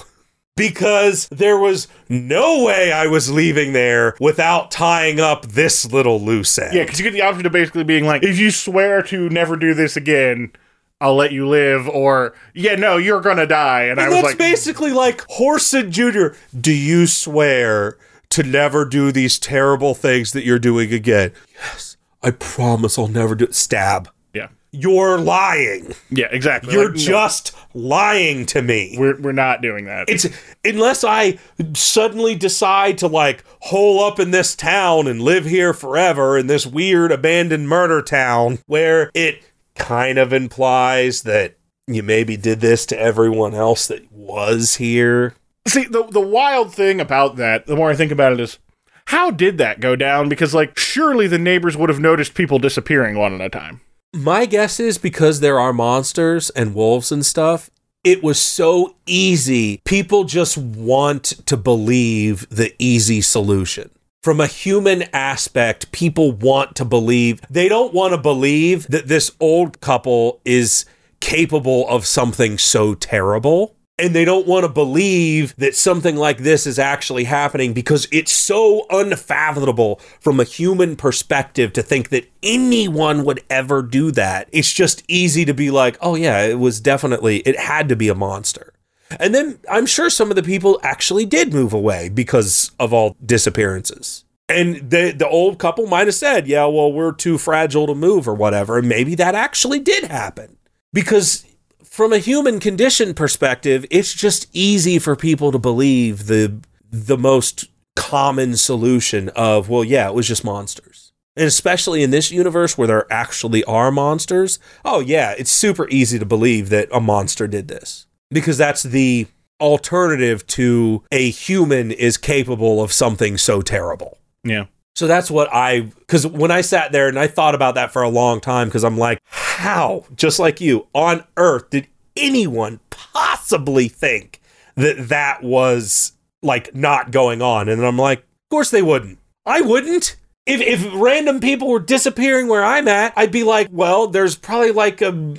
Because there was no way I was leaving there without tying up this little loose end. Yeah, because you get the option of basically being like, if you swear to never do this again, I'll let you live, or yeah, no, you're gonna die. And, I And was that's like, basically like Whoreson Jr. Do you swear to never do these terrible things that you're doing again? Yes, I promise I'll never do it. Stab. yeah, You're lying. yeah, exactly. You're Like, no, just lying to me. we're we're not doing that. It's unless I suddenly decide to like hole up in this town and live here forever in this weird abandoned murder town where it kind of implies that you maybe did this to everyone else that was here. See, the the wild thing about that, the more I think about it, is how did that go down? Because like, surely the neighbors would have noticed people disappearing one at a time. My guess is because there are monsters and wolves and stuff, it was so easy. People just want to believe the easy solution. From a human aspect, people want to believe. They don't want to believe that this old couple is capable of something so terrible. And they don't want to believe that something like this is actually happening because it's so unfathomable from a human perspective to think that anyone would ever do that. It's just easy to be like, oh, yeah, it was definitely, it had to be a monster. And then I'm sure some of the people actually did move away because of all disappearances. And the the old couple might have said, "Yeah, well, we're too fragile to move or whatever." And maybe that actually did happen. Because from a human condition perspective, it's just easy for people to believe the the most common solution of, well, yeah, it was just monsters. And especially in this universe where there actually are monsters, oh yeah, it's super easy to believe that a monster did this. Because that's the alternative to a human is capable of something so terrible. Yeah. So that's what I, because when I sat there and I thought about that for a long time, because I'm like, how, just like you, on earth did anyone possibly think that that was like not going on? And I'm like, of course they wouldn't. I wouldn't. If, if random people were disappearing where I'm at, I'd be like, well, there's probably like a,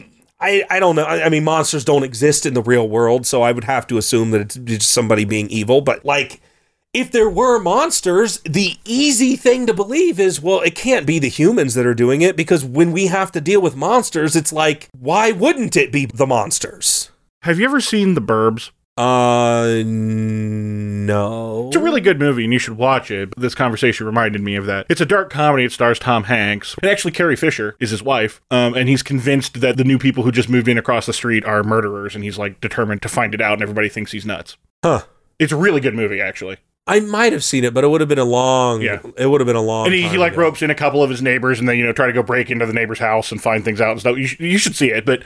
I, I don't know. I, I mean, monsters don't exist in the real world, so I would have to assume that it's just somebody being evil. But like, if there were monsters, the easy thing to believe is, well, it can't be the humans that are doing it because when we have to deal with monsters, it's like, why wouldn't it be the monsters? Have you ever seen The Burbs? Uh, no. It's a really good movie, and you should watch it. This conversation reminded me of that. It's a dark comedy. It stars Tom Hanks, and actually Carrie Fisher is his wife. Um, and he's convinced that the new people who just moved in across the street are murderers, and he's like determined to find it out. And everybody thinks he's nuts. Huh. It's a really good movie, actually. I might have seen it, but it would have been a long. Yeah. It would have been a long. And he, he like ago. ropes in a couple of his neighbors, and then you know try to go break into the neighbor's house and find things out and stuff. You, sh- you should see it, but.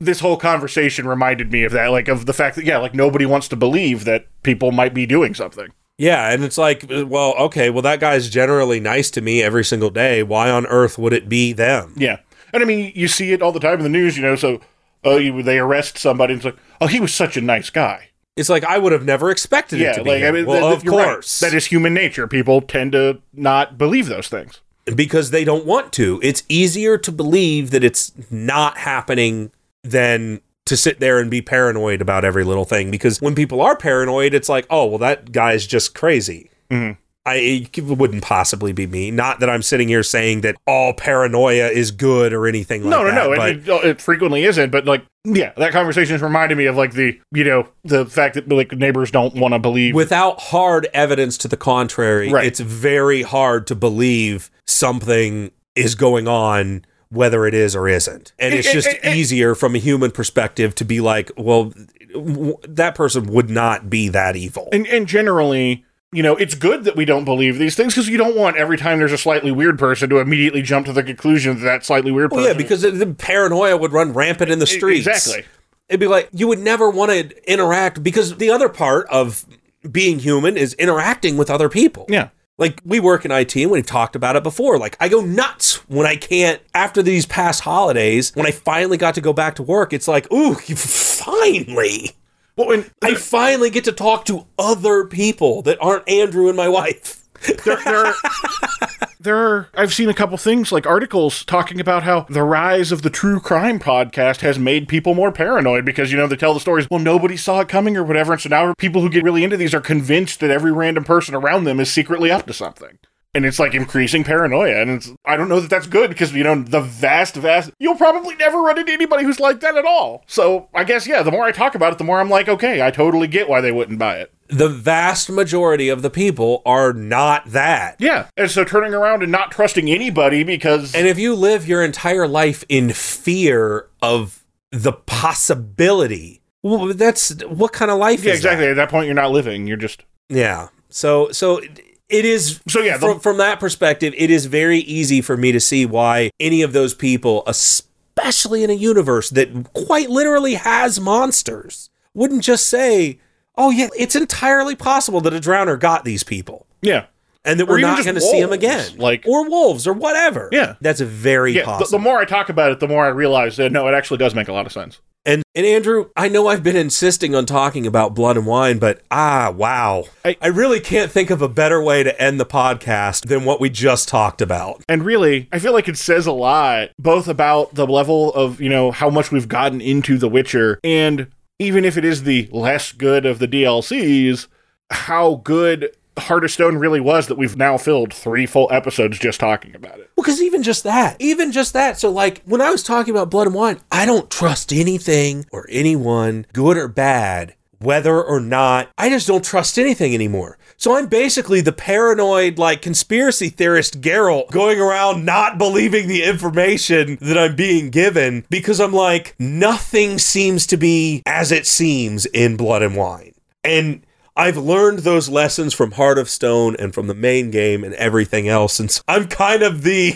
This whole conversation reminded me of that, like of the fact that yeah, like nobody wants to believe that people might be doing something. Yeah, and it's like, uh, well, okay, well, that guy's generally nice to me every single day. Why on earth would it be them? Yeah, and I mean, you see it all the time in the news. You know, so oh, you, they arrest somebody, and it's like, oh, he was such a nice guy. It's like I would have never expected it Yeah, to be. like I mean, well, th- of you're right. course, that is human nature. People tend to not believe those things. because they don't want to. It's easier to believe that it's not happening than to sit there and be paranoid about every little thing because when people are paranoid, it's like, oh, well, that guy's just crazy. Mhm. I it wouldn't possibly be me. Not that I'm sitting here saying that all paranoia is good or anything like that. no, no, that. no. but It, it, it frequently isn't, but like, yeah, that conversation has reminded me of like the, you know, the fact that like neighbors don't want to believe. without hard evidence to the contrary, Right. it's very hard to believe something is going on, whether it is or isn't. And it's just easier from a human perspective to be like, well, that person would not be that evil. and, and generally, you know, it's good that we don't believe these things because you don't want every time there's a slightly weird person to immediately jump to the conclusion that that slightly weird Well, yeah, because the- the paranoia would run rampant in the streets. Exactly. It'd be like you would never want to interact because the other part of being human is interacting with other people. Yeah. Like we work in IT and we've talked about it before. Like I go nuts when I can't after these past holidays, when I finally got to go back to work, it's like, ooh, finally. Well, and I finally get to talk to other people that aren't Andrew and my wife. there, there, are, there are, I've seen a couple things like articles talking about how the rise of the true crime podcast has made people more paranoid because, you know, they tell the stories, well, nobody saw it coming or whatever. And so now people who get really into these are convinced that every random person around them is secretly up to something. And it's like increasing paranoia. And it's, I don't know that that's good because, you know, the vast, vast, you'll probably never run into anybody who's like that at all. So I guess, yeah, the more I talk about it, the more I'm like, okay, I totally get why they wouldn't buy it. The vast majority of the people are not that. Yeah. And so turning around and not trusting anybody because. And if you live your entire life in fear of the possibility, well, that's what kind of life Yeah, is that? exactly. At that point, you're not living. You're just Yeah. So so it- it is So, yeah, the- from from that perspective, it is very easy for me to see why any of those people, especially in a universe that quite literally has monsters, wouldn't just say, "Oh yeah, it's entirely possible that a drowner got these people." yeah, And that Or we're not going to see them again, like- or wolves, or whatever. Yeah. that's very yeah. The, possible. the more I talk about it, the more I realize that no, it actually does make a lot of sense. And and Andrew, I know I've been insisting on talking about blood and wine, but ah, wow. I, I- really can't think of a better way to end the podcast than what we just talked about. And really, I feel like it says a lot, both about the level of you know how much we've gotten into The Witcher, and even if it is the less good of the DLCs, how good Heart of Stone really was that we've now filled three full episodes just talking about it. Well, because even just that, even just that. So, like, when I was talking about blood and wine, I don't trust anything or anyone, good or bad, whether or not. I just don't trust anything anymore. So I'm basically the paranoid, like, conspiracy theorist Geralt going around not believing the information that I'm being given because I'm like, nothing seems to be as it seems in blood and wine. And I've learned those lessons from Heart of Stone and from the main game and everything else. And so I'm kind of the.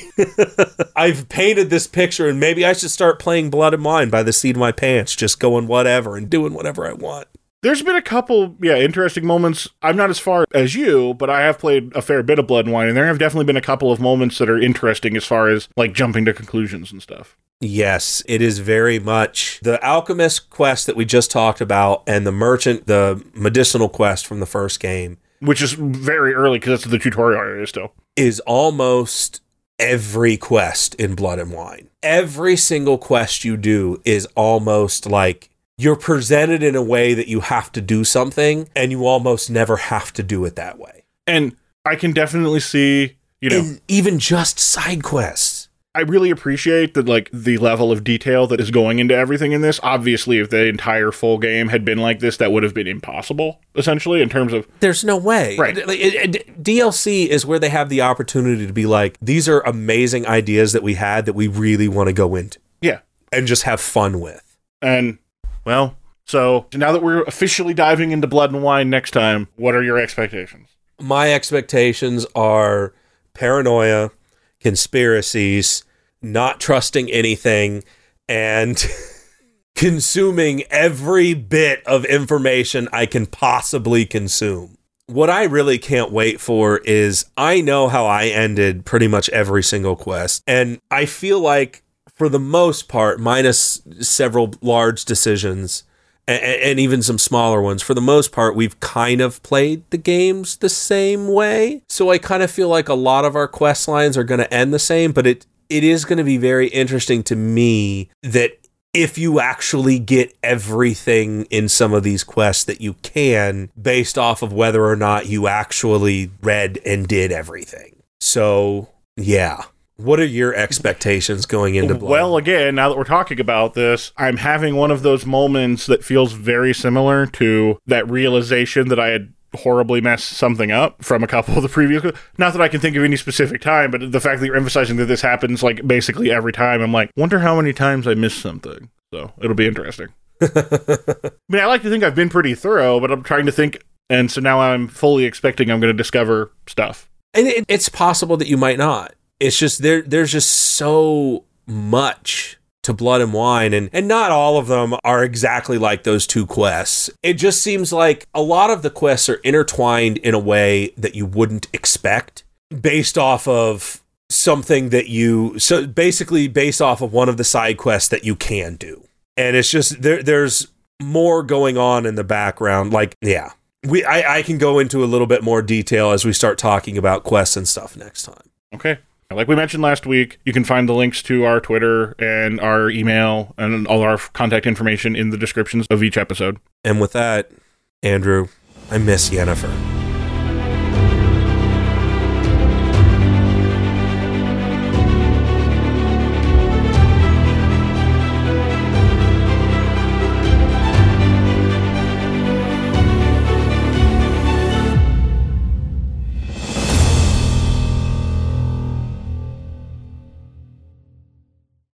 I've painted this picture, and maybe I should start playing Blood and Wine by the seat of my pants, just going whatever and doing whatever I want. There's been a couple, yeah, interesting moments. I'm not as far as you, but I have played a fair bit of Blood and Wine, and there have definitely been a couple of moments that are interesting as far as like jumping to conclusions and stuff. Yes, it is very much the alchemist quest that we just talked about and the merchant, the medicinal quest from the first game Which is very early because that's the tutorial area still. is almost every quest in Blood and Wine. Every single quest you do is almost like you're presented in a way that you have to do something and you almost never have to do it that way. And I can definitely see, you know, And even just side quests. I really appreciate that like the level of detail that is going into everything in this. Obviously, if the entire full game had been like this, that would have been impossible, essentially, in terms of There's no way. Right. Like, it- it- DLC is where they have the opportunity to be like, these are amazing ideas that we had that we really want to go into yeah. and just have fun with. And well, so now that we're officially diving into Blood and Wine next time, what are your expectations? my expectations are paranoia, conspiracies, not trusting anything, and consuming every bit of information I can possibly consume. What I really can't wait for is I know how I ended pretty much every single quest, and I feel like for the most part, minus several large decisions, and, and even some smaller ones. For the most part, we've kind of played the games the same way. So I kind of feel like a lot of our quest lines are going to end the same, but it it is going to be very interesting to me that if you actually get everything in some of these quests that you can based off of whether or not you actually read and did everything. So, yeah. What are your expectations going into Blood? Well, again, now that we're talking about this, I'm having one of those moments that feels very similar to that realization that I had horribly messed something up from a couple of the previous. Not that I can think of any specific time, but the fact that you're emphasizing that this happens like basically every time, I'm like, wonder how many times I missed something. So it'll be interesting. I mean, I like to think I've been pretty thorough, but I'm trying to think, and so now I'm fully expecting I'm going to discover stuff. And it, it's possible that you might not. It's just there. There's just so much to Blood and Wine, and, and not all of them are exactly like those two quests. It just seems like a lot of the quests are intertwined in a way that you wouldn't expect based off of something that you so basically based off of one of the side quests that you can do. And it's just there there's more going on in the background. Like, yeah. We I, I can go into a little bit more detail as we start talking about quests and stuff next time. Okay. Like we mentioned last week, you can find the links to our Twitter and our email and all our contact information in the descriptions of each episode. And with that, Andrew, I miss Yennefer.